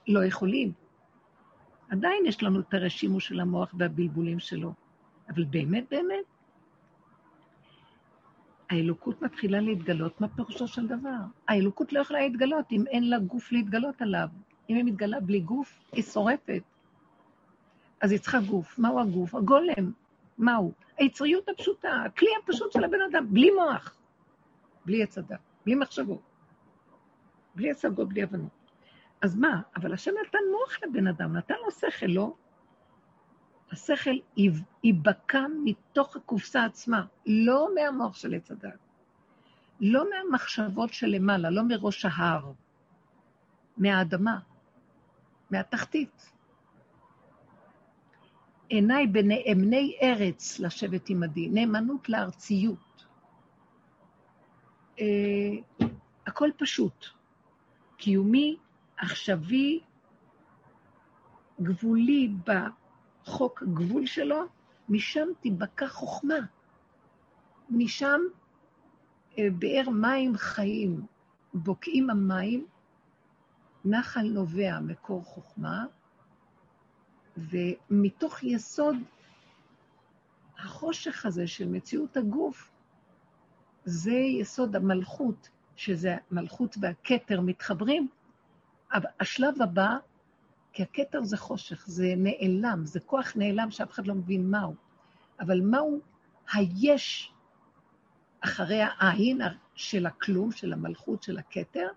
לא יכולים. עדיין יש לנו את הרשימו של המוח והבלבולים שלו, אבל באמת, באמת, האלוקות מתחילה להתגלות, מה פירושו של דבר? האלוקות לא יכולה להתגלות אם אין לה גוף להתגלות עליו. אם היא מתגלה בלי גוף, היא שורפת. אז היא צריכה גוף. מהו הגוף? הגולם. מהו? היצריות הפשוטה, הכלי הפשוט של הבן אדם, בלי מוח, בלי עץ בלי מחשבות, בלי השגות, בלי הבנות. אז מה? אבל השם נתן מוח לבן אדם, נתן לו שכל, לא? השכל ייבקע מתוך הקופסה עצמה, לא מהמוח של עץ הדת, לא מהמחשבות שלמעלה, לא מראש ההר, מהאדמה, מהתחתית. עיניי בנאמני ארץ לשבת עמדי, נאמנות לארציות. אה, הכל פשוט. קיומי, עכשווי, גבולי בחוק גבול שלו, משם תיבקע חוכמה. משם אה, באר מים חיים, בוקעים המים, נחל נובע מקור חוכמה, ומתוך יסוד החושך הזה של מציאות הגוף, זה יסוד המלכות, שזה המלכות והכתר מתחברים. השלב הבא, כי הכתר זה חושך, זה נעלם, זה כוח נעלם שאף אחד לא מבין מהו. אבל מהו היש אחרי העין של הכלום, של המלכות, של הכתר?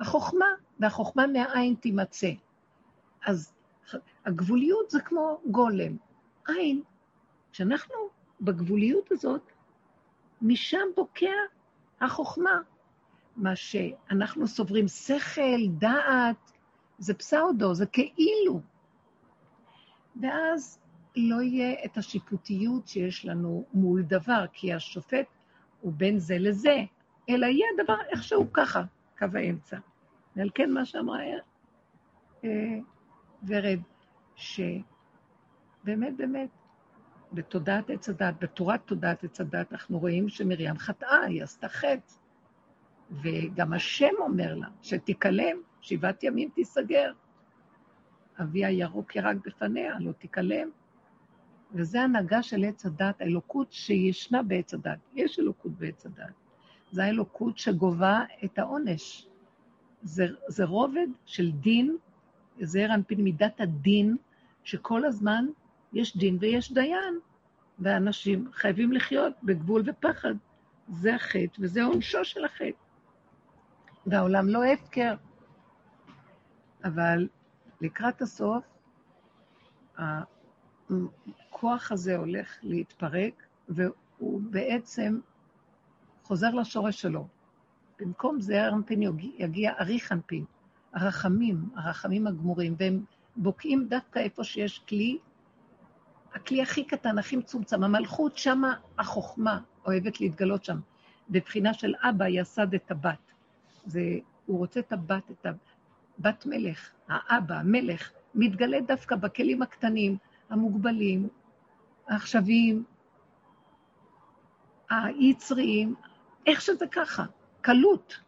החוכמה, והחוכמה מהעין תימצא. אז הגבוליות זה כמו גולם. עין, כשאנחנו בגבוליות הזאת, משם בוקע החוכמה. מה שאנחנו סוברים שכל, דעת, זה פסאודו, זה כאילו. ואז לא יהיה את השיפוטיות שיש לנו מול דבר, כי השופט הוא בין זה לזה, אלא יהיה דבר איכשהו ככה, קו האמצע. ועל כן מה שאמרה אה, ורד, שבאמת באמת, בתודעת עץ הדת, בתורת תודעת עץ הדת, אנחנו רואים שמרים חטאה, היא עשתה חטא. וגם השם אומר לה, שתיכלם, שבעת ימים תיסגר. אבי הירוק ירק בפניה, לא תיכלם. וזה הנהגה של עץ הדת, האלוקות שישנה בעץ הדת. יש אלוקות בעץ הדת. זה האלוקות שגובה את העונש. זה, זה רובד של דין, זה רנפין מידת הדין, שכל הזמן יש דין ויש דיין, ואנשים חייבים לחיות בגבול ופחד. זה החטא וזה עונשו של החטא. והעולם לא הפקר. אבל לקראת הסוף, הכוח הזה הולך להתפרק, והוא בעצם חוזר לשורש שלו. במקום זה ארנפין יגיע אריך אנפין, הרחמים, הרחמים הגמורים, והם בוקעים דווקא איפה שיש כלי, הכלי הכי קטן, הכי מצומצם, המלכות, שמה החוכמה אוהבת להתגלות שם. בבחינה של אבא יסד את הבת. זה, הוא רוצה את הבת, את הבת מלך, האבא, המלך, מתגלה דווקא בכלים הקטנים, המוגבלים, העכשוויים, היצריים, איך שזה ככה, קלות.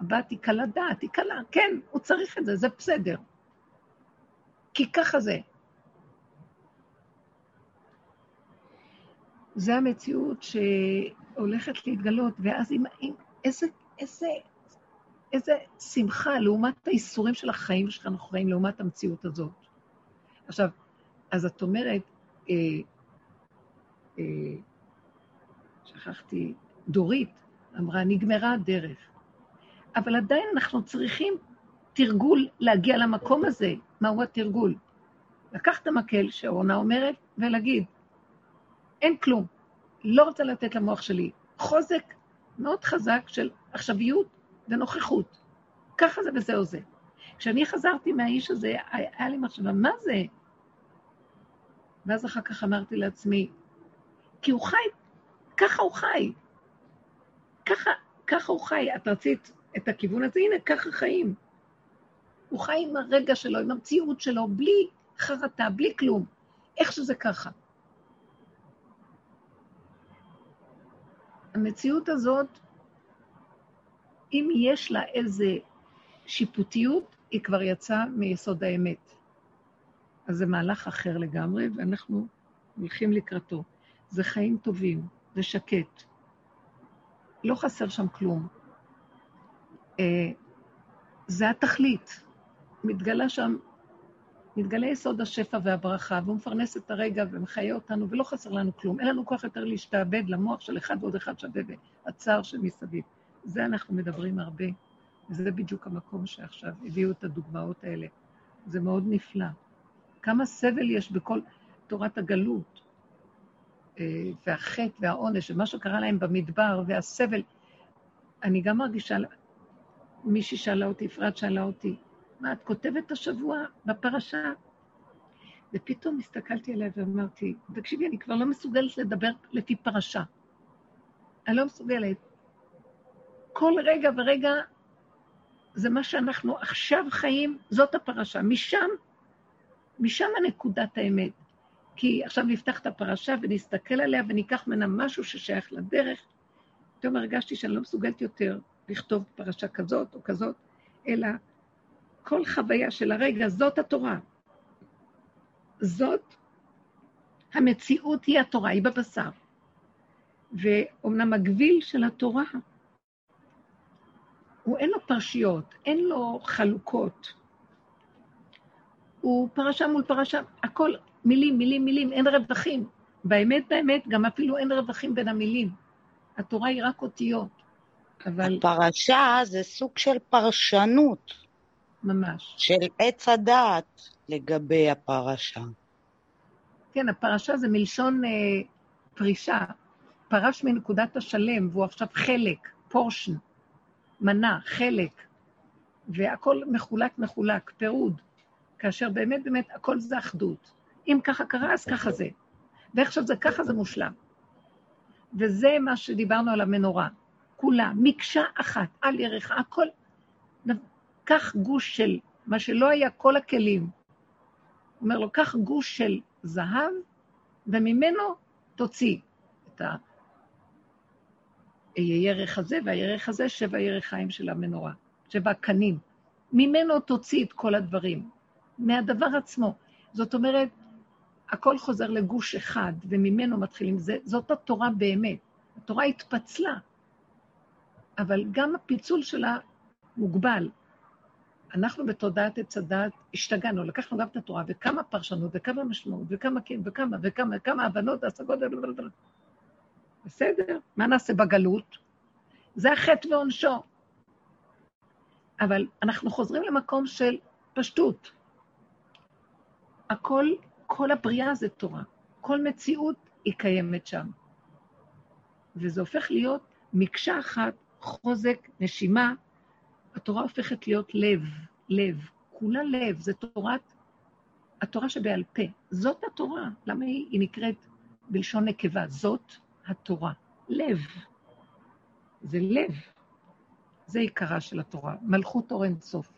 הבת היא קלה דעת, היא קלה, כן, הוא צריך את זה, זה בסדר. כי ככה זה. זה המציאות שהולכת להתגלות, ואז עם, עם איזה, איזה איזה שמחה לעומת האיסורים של החיים שאנחנו חיים, לעומת המציאות הזאת. עכשיו, אז את אומרת, אה, אה, שכחתי, דורית אמרה, נגמרה הדרך. אבל עדיין אנחנו צריכים תרגול להגיע למקום הזה. מהו התרגול? לקחת מקל, שאורנה אומרת, ולהגיד, אין כלום, לא רוצה לתת למוח שלי. חוזק מאוד חזק של עכשוויות ונוכחות. ככה זה וזהו זה. כשאני חזרתי מהאיש הזה, היה לי מחשבה, מה זה? ואז אחר כך אמרתי לעצמי, כי הוא חי, ככה הוא חי. ככה, ככה הוא חי. את רצית את הכיוון הזה? הנה, ככה חיים. הוא חי עם הרגע שלו, עם המציאות שלו, בלי חרטה, בלי כלום. איך שזה ככה. המציאות הזאת אם יש לה איזה שיפוטיות, היא כבר יצאה מיסוד האמת. אז זה מהלך אחר לגמרי, ואנחנו הולכים לקראתו. זה חיים טובים, זה שקט. לא חסר שם כלום. אה, זה התכלית. מתגלה שם, מתגלה יסוד השפע והברכה, והוא מפרנס את הרגע ומחיה אותנו, ולא חסר לנו כלום. אין לנו כוח יותר להשתעבד למוח של אחד ועוד אחד שווה והצער שמסביב. זה אנחנו מדברים הרבה, וזה בדיוק המקום שעכשיו הביאו את הדוגמאות האלה. זה מאוד נפלא. כמה סבל יש בכל תורת הגלות, אה, והחטא והעונש, ומה שקרה להם במדבר, והסבל. אני גם מרגישה, מישהי שאלה אותי, אפרת שאלה אותי, מה, את כותבת השבוע בפרשה? ופתאום הסתכלתי עליה ואמרתי, תקשיבי, אני כבר לא מסוגלת לדבר לפי פרשה. אני לא מסוגלת. כל רגע ורגע זה מה שאנחנו עכשיו חיים, זאת הפרשה. משם, משם הנקודת האמת. כי עכשיו נפתח את הפרשה ונסתכל עליה וניקח ממנה משהו ששייך לדרך. פתאום הרגשתי שאני לא מסוגלת יותר לכתוב פרשה כזאת או כזאת, אלא כל חוויה של הרגע, זאת התורה. זאת, המציאות היא התורה, היא בבשר. ואומנם הגביל של התורה הוא אין לו פרשיות, אין לו חלוקות. הוא פרשה מול פרשה, הכל מילים, מילים, מילים, אין רווחים. באמת, באמת, גם אפילו אין רווחים בין המילים. התורה היא רק אותיות, אבל
הפרשה זה סוג של פרשנות
ממש.
של עץ הדעת לגבי הפרשה.
כן, הפרשה זה מלשון אה, פרישה. פרש מנקודת השלם, והוא עכשיו חלק, פורשן, מנה, חלק, והכל מחולק מחולק, פירוד, כאשר באמת באמת הכל זה אחדות. אם ככה קרה, אז ככה זה. ועכשיו זה ככה, זה מושלם. וזה מה שדיברנו על המנורה. כולה, מקשה אחת, על ירך, הכל. קח גוש של, מה שלא היה כל הכלים. אומר לו, קח גוש של זהב, וממנו תוציא את הירך הזה והירך הזה, שבע ירחיים של המנורה, שבע קנים. ממנו תוציא את כל הדברים, מהדבר עצמו. זאת אומרת, הכל חוזר לגוש אחד, וממנו מתחילים. זה, זאת התורה באמת. התורה התפצלה, אבל גם הפיצול שלה מוגבל. אנחנו בתודעת עץ הדת השתגענו, לקחנו גם את התורה, וכמה פרשנות, וכמה משמעות, וכמה כן, וכמה, וכמה, וכמה הבנות, השגות, בסדר, מה נעשה בגלות? זה החטא ועונשו. אבל אנחנו חוזרים למקום של פשטות. הכל, כל הבריאה זה תורה. כל מציאות היא קיימת שם. וזה הופך להיות מקשה אחת, חוזק, נשימה. התורה הופכת להיות לב, לב, כולה לב, זה תורת, התורה שבעל פה. זאת התורה. למה היא, היא נקראת בלשון נקבה? זאת התורה. לב. זה לב. זה עיקרה של התורה, מלכות אור אין סוף.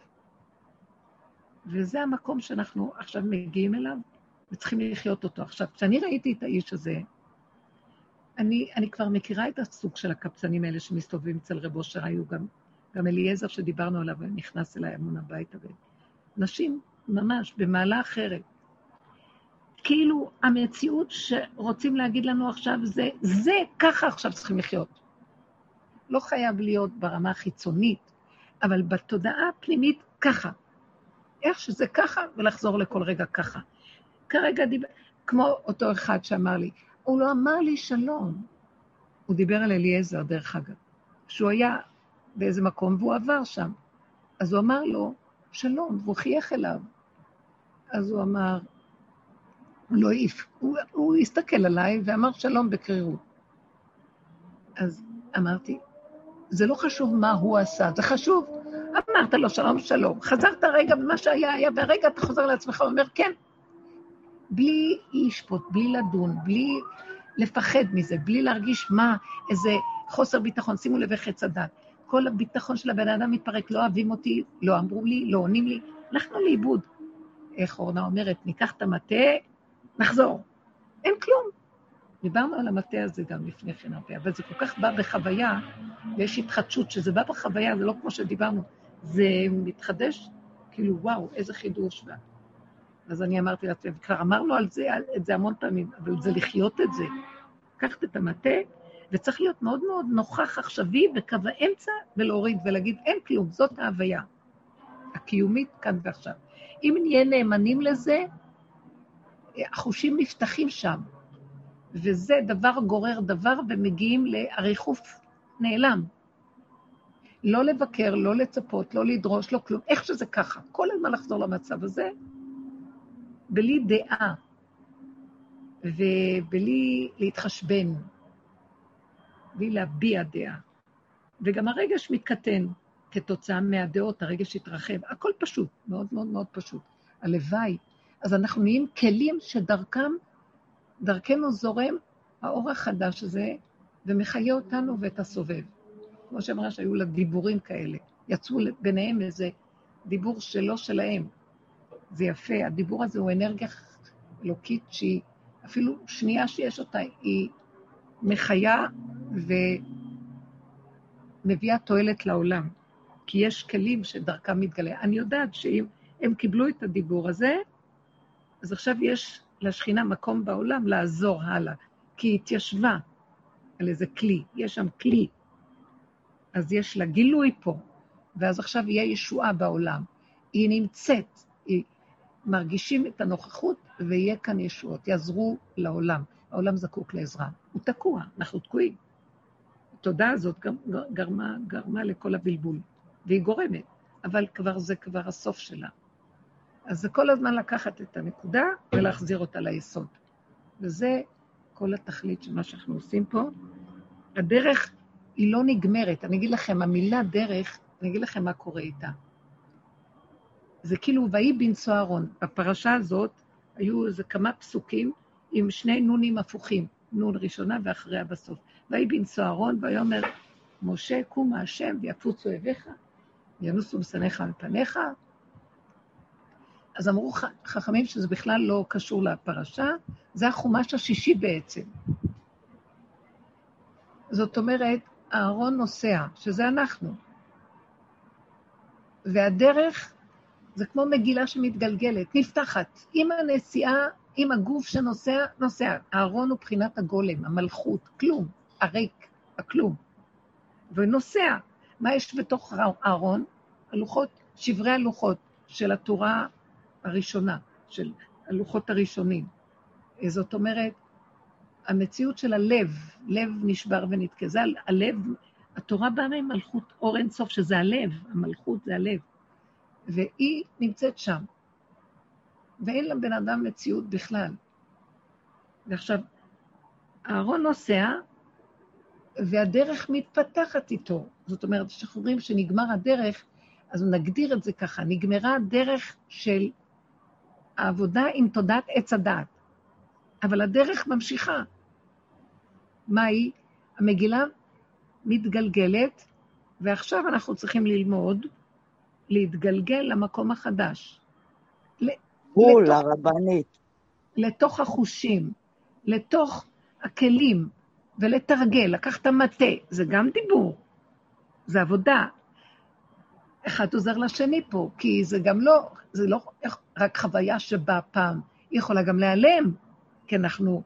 וזה המקום שאנחנו עכשיו מגיעים אליו, וצריכים לחיות אותו. עכשיו, כשאני ראיתי את האיש הזה, אני, אני כבר מכירה את הסוג של הקבצנים האלה שמסתובבים אצל רב אושר, היו גם, גם אליעזר שדיברנו עליו, ונכנס אליי המון הביתה. נשים, ממש, במעלה אחרת. כאילו המציאות שרוצים להגיד לנו עכשיו זה, זה, ככה עכשיו צריכים לחיות. לא חייב להיות ברמה החיצונית, אבל בתודעה הפנימית ככה. איך שזה ככה, ולחזור לכל רגע ככה. כרגע דיבר, כמו אותו אחד שאמר לי, הוא לא אמר לי שלום. הוא דיבר על אליעזר, דרך אגב, שהוא היה באיזה מקום והוא עבר שם. אז הוא אמר לו, שלום, והוא חייך אליו. אז הוא אמר, לא העיף, הוא, הוא הסתכל עליי ואמר שלום בקרירות. אז אמרתי, זה לא חשוב מה הוא עשה, זה חשוב. אמרת לו שלום שלום, חזרת רגע במה שהיה היה, והרגע אתה חוזר לעצמך ואומר כן. בלי לשפוט, בלי לדון, בלי לפחד מזה, בלי להרגיש מה, איזה חוסר ביטחון. שימו לב איך עץ הדת. כל הביטחון של הבן אדם מתפרק, לא אוהבים אותי, לא אמרו לי, לא עונים לי, הלכנו לאיבוד. איך אורנה אומרת, ניקח את המטה, נחזור. אין כלום. דיברנו על המטה הזה גם לפני כן הרבה, אבל זה כל כך בא בחוויה, ויש התחדשות, שזה בא בחוויה, זה לא כמו שדיברנו, זה מתחדש, כאילו, וואו, איזה חידוש. אז אני אמרתי לעצמי, כבר אמרנו על זה, על, את זה המון פעמים, אבל זה לחיות את זה. לקחת את המטה, וצריך להיות מאוד מאוד נוכח עכשווי וקו האמצע, ולהוריד ולהגיד, אין כלום, זאת ההוויה הקיומית כאן ועכשיו. אם נהיה נאמנים לזה, החושים נפתחים שם, וזה דבר גורר דבר, ומגיעים לריחוף נעלם. לא לבקר, לא לצפות, לא לדרוש, לא כלום, איך שזה ככה. כל הזמן לחזור למצב הזה, בלי דעה ובלי להתחשבן, בלי להביע דעה. וגם הרגש מתקטן כתוצאה מהדעות, הרגש התרחב. הכל פשוט, מאוד מאוד מאוד פשוט. הלוואי. אז אנחנו נהיים כלים שדרכם דרכנו זורם האור החדש הזה, ומחיה אותנו ואת הסובב. כמו שאמרה שהיו לה דיבורים כאלה. יצאו ביניהם איזה דיבור שלא שלהם. זה יפה, הדיבור הזה הוא אנרגיה אלוקית שהיא, אפילו שנייה שיש אותה, היא מחיה ומביאה תועלת לעולם. כי יש כלים שדרכם מתגלה. אני יודעת שאם הם קיבלו את הדיבור הזה, אז עכשיו יש לשכינה מקום בעולם לעזור הלאה, כי היא התיישבה על איזה כלי, יש שם כלי. אז יש לה גילוי פה, ואז עכשיו יהיה ישועה בעולם. היא נמצאת, היא מרגישים את הנוכחות, ויהיה כאן ישועות, יעזרו לעולם. העולם זקוק לעזרה. הוא תקוע, אנחנו תקועים. התודעה הזאת גרמה, גרמה לכל הבלבול, והיא גורמת, אבל כבר זה כבר הסוף שלה. אז זה כל הזמן לקחת את הנקודה ולהחזיר אותה ליסוד. וזה כל התכלית של מה שאנחנו עושים פה. הדרך היא לא נגמרת. אני אגיד לכם, המילה דרך, אני אגיד לכם מה קורה איתה. זה כאילו, ויהי בנשוא אהרון. בפרשה הזאת היו איזה כמה פסוקים עם שני נונים הפוכים, נון ראשונה ואחריה בסוף. ויהי בנשוא אהרון, ויאמר, משה, קום השם ויפוצו אביך, ינוסו משנאיך מפניך. אז אמרו חכמים שזה בכלל לא קשור לפרשה, זה החומש השישי בעצם. זאת אומרת, אהרון נוסע, שזה אנחנו. והדרך זה כמו מגילה שמתגלגלת, נפתחת. עם הנסיעה, עם הגוף שנוסע, נוסע. אהרון הוא בחינת הגולם, המלכות, כלום, הריק, הכלום. ונוסע. מה יש בתוך אהרון? הלוחות, שברי הלוחות של התורה הראשונה, של הלוחות הראשונים. זאת אומרת, המציאות של הלב, לב נשבר ונתקזה, הלב, התורה באה ממלכות אור אין סוף, שזה הלב, המלכות זה הלב. והיא נמצאת שם, ואין לבן אדם מציאות בכלל. ועכשיו, אהרון נוסע, והדרך מתפתחת איתו. זאת אומרת, כשאנחנו אומרים שנגמר הדרך, אז נגדיר את זה ככה, נגמרה הדרך של העבודה עם תודעת עץ הדעת. אבל הדרך ממשיכה. מה היא? המגילה מתגלגלת, ועכשיו אנחנו צריכים ללמוד להתגלגל למקום החדש.
בול, לתוך, הרבנית.
לתוך החושים, לתוך הכלים, ולתרגל, לקח את המטה, זה גם דיבור, זה עבודה. אחד עוזר לשני פה, כי זה גם לא, זה לא רק חוויה שבאה פעם, היא יכולה גם להיעלם, כי אנחנו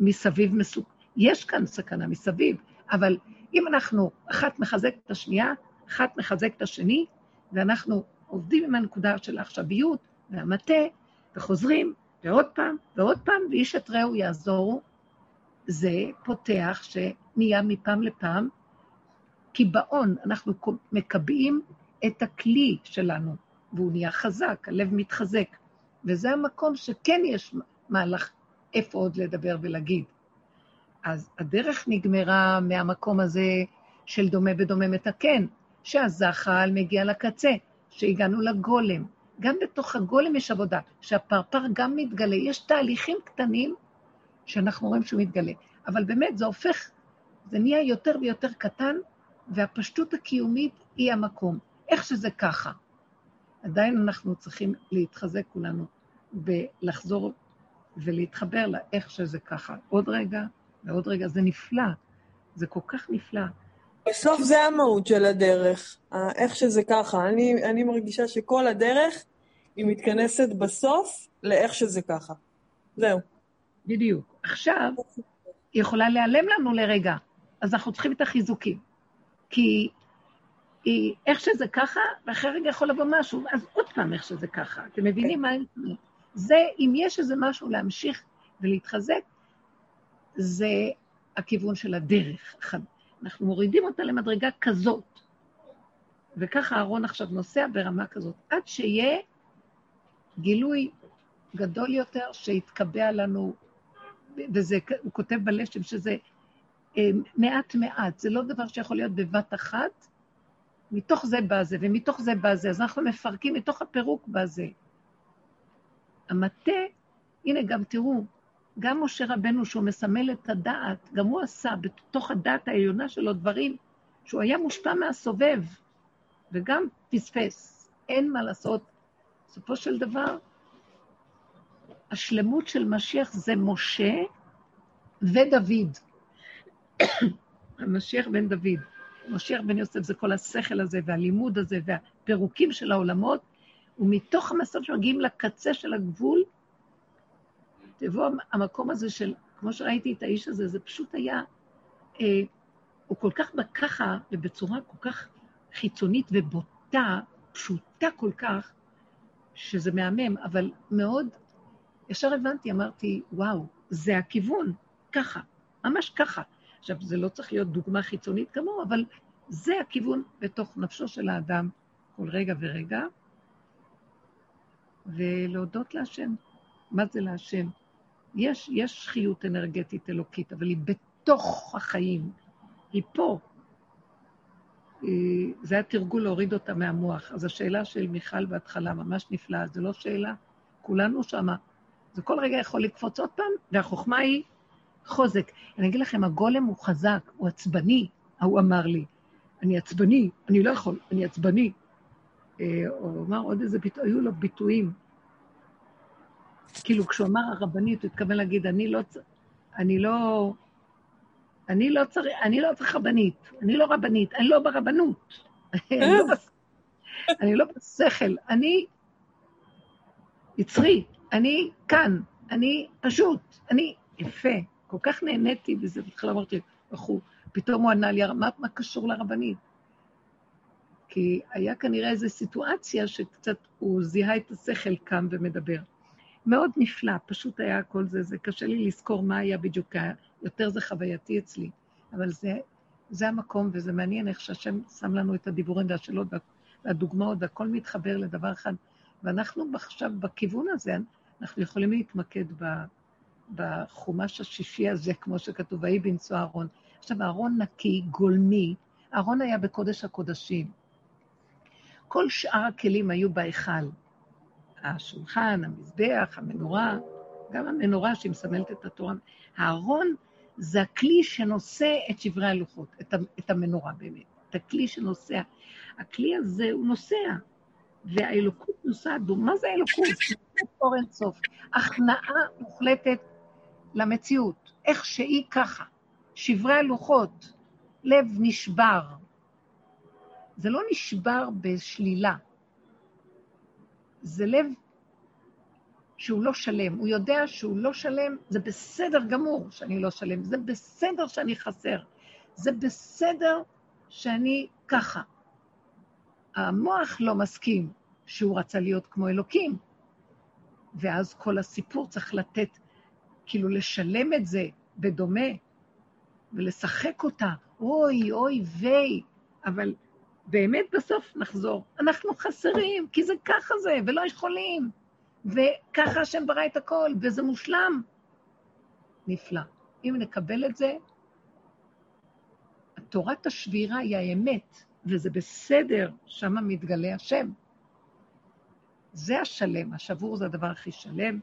מסביב מסוכ... יש כאן סכנה מסביב, אבל אם אנחנו, אחת מחזקת את השנייה, אחת מחזקת את השני, ואנחנו עובדים עם הנקודה של העכשוויות והמטה, וחוזרים, ועוד פעם, ועוד פעם, ואיש את רעהו יעזורו, זה פותח שנהיה מפעם לפעם קיבעון, אנחנו מקבעים את הכלי שלנו, והוא נהיה חזק, הלב מתחזק. וזה המקום שכן יש מהלך איפה עוד לדבר ולהגיד. אז הדרך נגמרה מהמקום הזה של דומה בדומה מתקן, שהזחל מגיע לקצה, שהגענו לגולם. גם בתוך הגולם יש עבודה, שהפרפר גם מתגלה. יש תהליכים קטנים שאנחנו רואים שהוא מתגלה. אבל באמת זה הופך, זה נהיה יותר ויותר קטן, והפשטות הקיומית היא המקום. איך שזה ככה. עדיין אנחנו צריכים להתחזק כולנו ולחזור ולהתחבר לאיך שזה ככה. עוד רגע ועוד רגע, זה נפלא, זה כל כך נפלא.
בסוף זה המהות של הדרך, איך שזה ככה. אני, אני מרגישה שכל הדרך היא מתכנסת בסוף לאיך שזה ככה. זהו.
בדיוק. עכשיו, היא יכולה להיעלם לנו לרגע, אז אנחנו צריכים את החיזוקים. כי היא, איך שזה ככה, ואחרי רגע יכול לבוא משהו, אז עוד פעם איך שזה ככה. אתם מבינים מה... זה, אם יש איזה משהו להמשיך ולהתחזק, זה הכיוון של הדרך. אנחנו מורידים אותה למדרגה כזאת. וככה אהרון עכשיו נוסע ברמה כזאת, עד שיהיה גילוי גדול יותר שיתקבע לנו, וזה, הוא כותב בלשם שזה אה, מעט מעט, זה לא דבר שיכול להיות בבת אחת, מתוך זה בא זה, ומתוך זה בא זה, אז אנחנו מפרקים, מתוך הפירוק בא זה. המטה, הנה גם תראו, גם משה רבנו, שהוא מסמל את הדעת, גם הוא עשה בתוך הדעת העליונה שלו דברים שהוא היה מושפע מהסובב, וגם פספס. אין מה לעשות. בסופו של דבר, השלמות של משיח זה משה ודוד. (coughs) המשיח בן דוד. משיח בן יוסף זה כל השכל הזה והלימוד הזה והפירוקים של העולמות, ומתוך המסעות שמגיעים לקצה של הגבול, תבוא המקום הזה של, כמו שראיתי את האיש הזה, זה פשוט היה, אה, הוא כל כך בככה ובצורה כל כך חיצונית ובוטה, פשוטה כל כך, שזה מהמם, אבל מאוד, ישר הבנתי, אמרתי, וואו, זה הכיוון, ככה, ממש ככה. עכשיו, זה לא צריך להיות דוגמה חיצונית כמוהו, אבל זה הכיוון בתוך נפשו של האדם כל רגע ורגע, ולהודות להשם. מה זה להשם? יש, יש חיות אנרגטית אלוקית, אבל היא בתוך החיים, היא פה. זה היה תרגול להוריד אותה מהמוח. אז השאלה של מיכל בהתחלה ממש נפלאה, זו לא שאלה, כולנו שמה. זה כל רגע יכול לקפוץ עוד פעם, והחוכמה היא חוזק. אני אגיד לכם, הגולם הוא חזק, הוא עצבני, ההוא אמר לי. אני עצבני, אני לא יכול, אני עצבני. אה, הוא אמר עוד איזה ביטוי, היו לו ביטויים. כאילו, כשהוא אמר הרבנית, הוא התכוון להגיד, אני לא, אני לא, אני לא צריך, אני לא צריך רבנית, אני לא רבנית, אני לא ברבנות. (laughs) אני, לא בס... אני לא בשכל, אני יצרי, אני כאן, אני פשוט, אני יפה. כל כך נהניתי בזה, בהתחלה אמרתי, בחור, פתאום הוא ענה לי, מה, מה קשור לרבנית? כי היה כנראה איזו סיטואציה שקצת הוא זיהה את השכל קם ומדבר. מאוד נפלא, פשוט היה הכל זה, זה קשה לי לזכור מה היה בדיוק, יותר זה חווייתי אצלי, אבל זה, זה המקום, וזה מעניין איך שהשם שם לנו את הדיבורים והשאלות והדוגמאות, והכל מתחבר לדבר אחד. ואנחנו עכשיו בכיוון הזה, אנחנו יכולים להתמקד ב, בחומש השישי הזה, כמו שכתוב, ויהי בנשוא אהרון. עכשיו, אהרון נקי, גולמי, אהרון היה בקודש הקודשים. כל שאר הכלים היו בהיכל. השולחן, המזבח, המנורה, גם המנורה שהיא מסמלת את התורה. הארון זה הכלי שנושא את שברי הלוחות, את, המנורה באמת, את הכלי שנוסע. הכלי הזה הוא נוסע, והאלוקות נוסעת בו. מה זה אלוקות? זה אור אינסוף. הכנעה מוחלטת למציאות, איך שהיא ככה. שברי הלוחות, לב נשבר. זה לא נשבר בשלילה, זה לב שהוא לא שלם. הוא יודע שהוא לא שלם, זה בסדר גמור שאני לא שלם, זה בסדר שאני חסר, זה בסדר שאני ככה. המוח לא מסכים שהוא רצה להיות כמו אלוקים, ואז כל הסיפור צריך לתת, כאילו לשלם את זה בדומה ולשחק אותה, אוי, אוי, ויי, אבל באמת בסוף נחזור. אנחנו חסרים, כי זה ככה זה, ולא יכולים. וככה השם ברא את הכל, וזה מושלם. נפלא. אם נקבל את זה, תורת השבירה היא האמת, וזה בסדר, שמה מתגלה השם. זה השלם, השבור זה הדבר הכי שלם,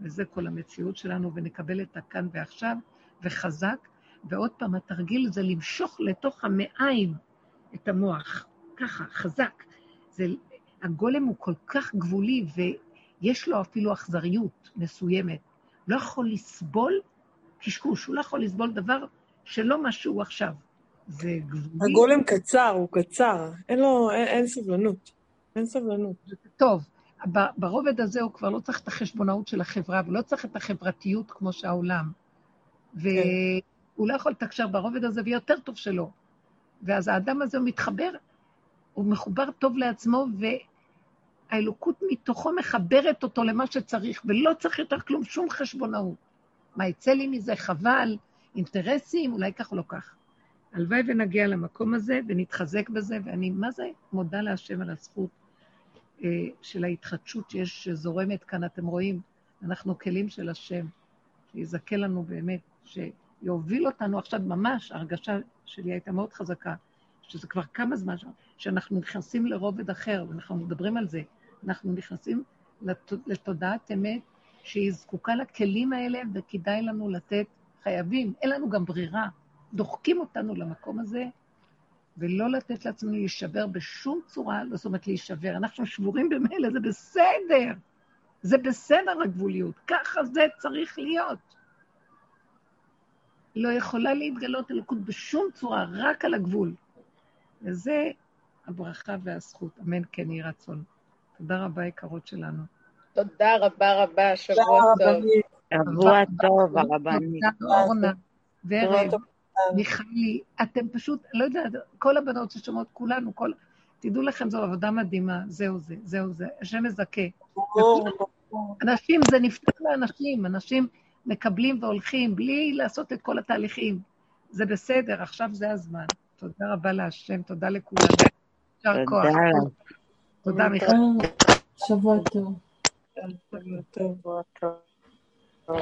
וזה כל המציאות שלנו, ונקבל את הכאן ועכשיו, וחזק. ועוד פעם, התרגיל זה למשוך לתוך המעיים את המוח, ככה, חזק. זה, הגולם הוא כל כך גבולי, ויש לו אפילו אכזריות מסוימת. לא יכול לסבול קשקוש, הוא לא יכול לסבול דבר שלא מה שהוא עכשיו. זה גבולי.
הגולם קצר, הוא קצר, אין לו, אין, אין סבלנות. אין סבלנות.
טוב, ברובד הזה הוא כבר לא צריך את החשבונאות של החברה, ולא צריך את החברתיות כמו שהעולם. והוא כן. לא יכול לתקשר ברובד הזה, ויותר טוב שלא. ואז האדם הזה הוא מתחבר, הוא מחובר טוב לעצמו, והאלוקות מתוכו מחברת אותו למה שצריך, ולא צריך יותר כלום, שום חשבונאות. מה יצא לי מזה? חבל, אינטרסים, אולי כך או לא כך. הלוואי ונגיע למקום הזה ונתחזק בזה, ואני מה זה מודה להשם על הזכות של ההתחדשות שיש, שזורמת כאן, אתם רואים, אנחנו כלים של השם, שיזכה לנו באמת, שיוביל אותנו עכשיו ממש, ההרגשה שלי הייתה מאוד חזקה, שזה כבר כמה זמן שאנחנו נכנסים לרובד אחר, ואנחנו מדברים על זה, אנחנו נכנסים לת, לתודעת אמת שהיא זקוקה לכלים האלה, וכדאי לנו לתת, חייבים, אין לנו גם ברירה, דוחקים אותנו למקום הזה, ולא לתת לעצמנו להישבר בשום צורה, זאת אומרת להישבר. אנחנו שבורים במילא, זה בסדר. זה בסדר הגבוליות, ככה זה צריך להיות. לא יכולה להתגלות אלוקות בשום צורה, רק על הגבול. וזה הברכה והזכות. אמן כן יהי רצון. תודה רבה, יקרות שלנו.
תודה רבה רבה, שבוע טוב.
שבוע טוב, הרבנית.
תודה, אורנה. ורד. מיכלי, אתם פשוט, לא יודעת, כל הבנות ששומעות, כולנו, כל... תדעו לכם, זו עבודה מדהימה, זהו זה, זהו זה, השם מזכה. אנשים, זה נפתח לאנשים, אנשים, מקבלים והולכים בלי לעשות את כל התהליכים. זה בסדר, עכשיו זה הזמן. תודה רבה להשם, תודה לכולם. יישר כוח. תודה, מיכל.
שבוע טוב.
שבוע טוב.
טוב.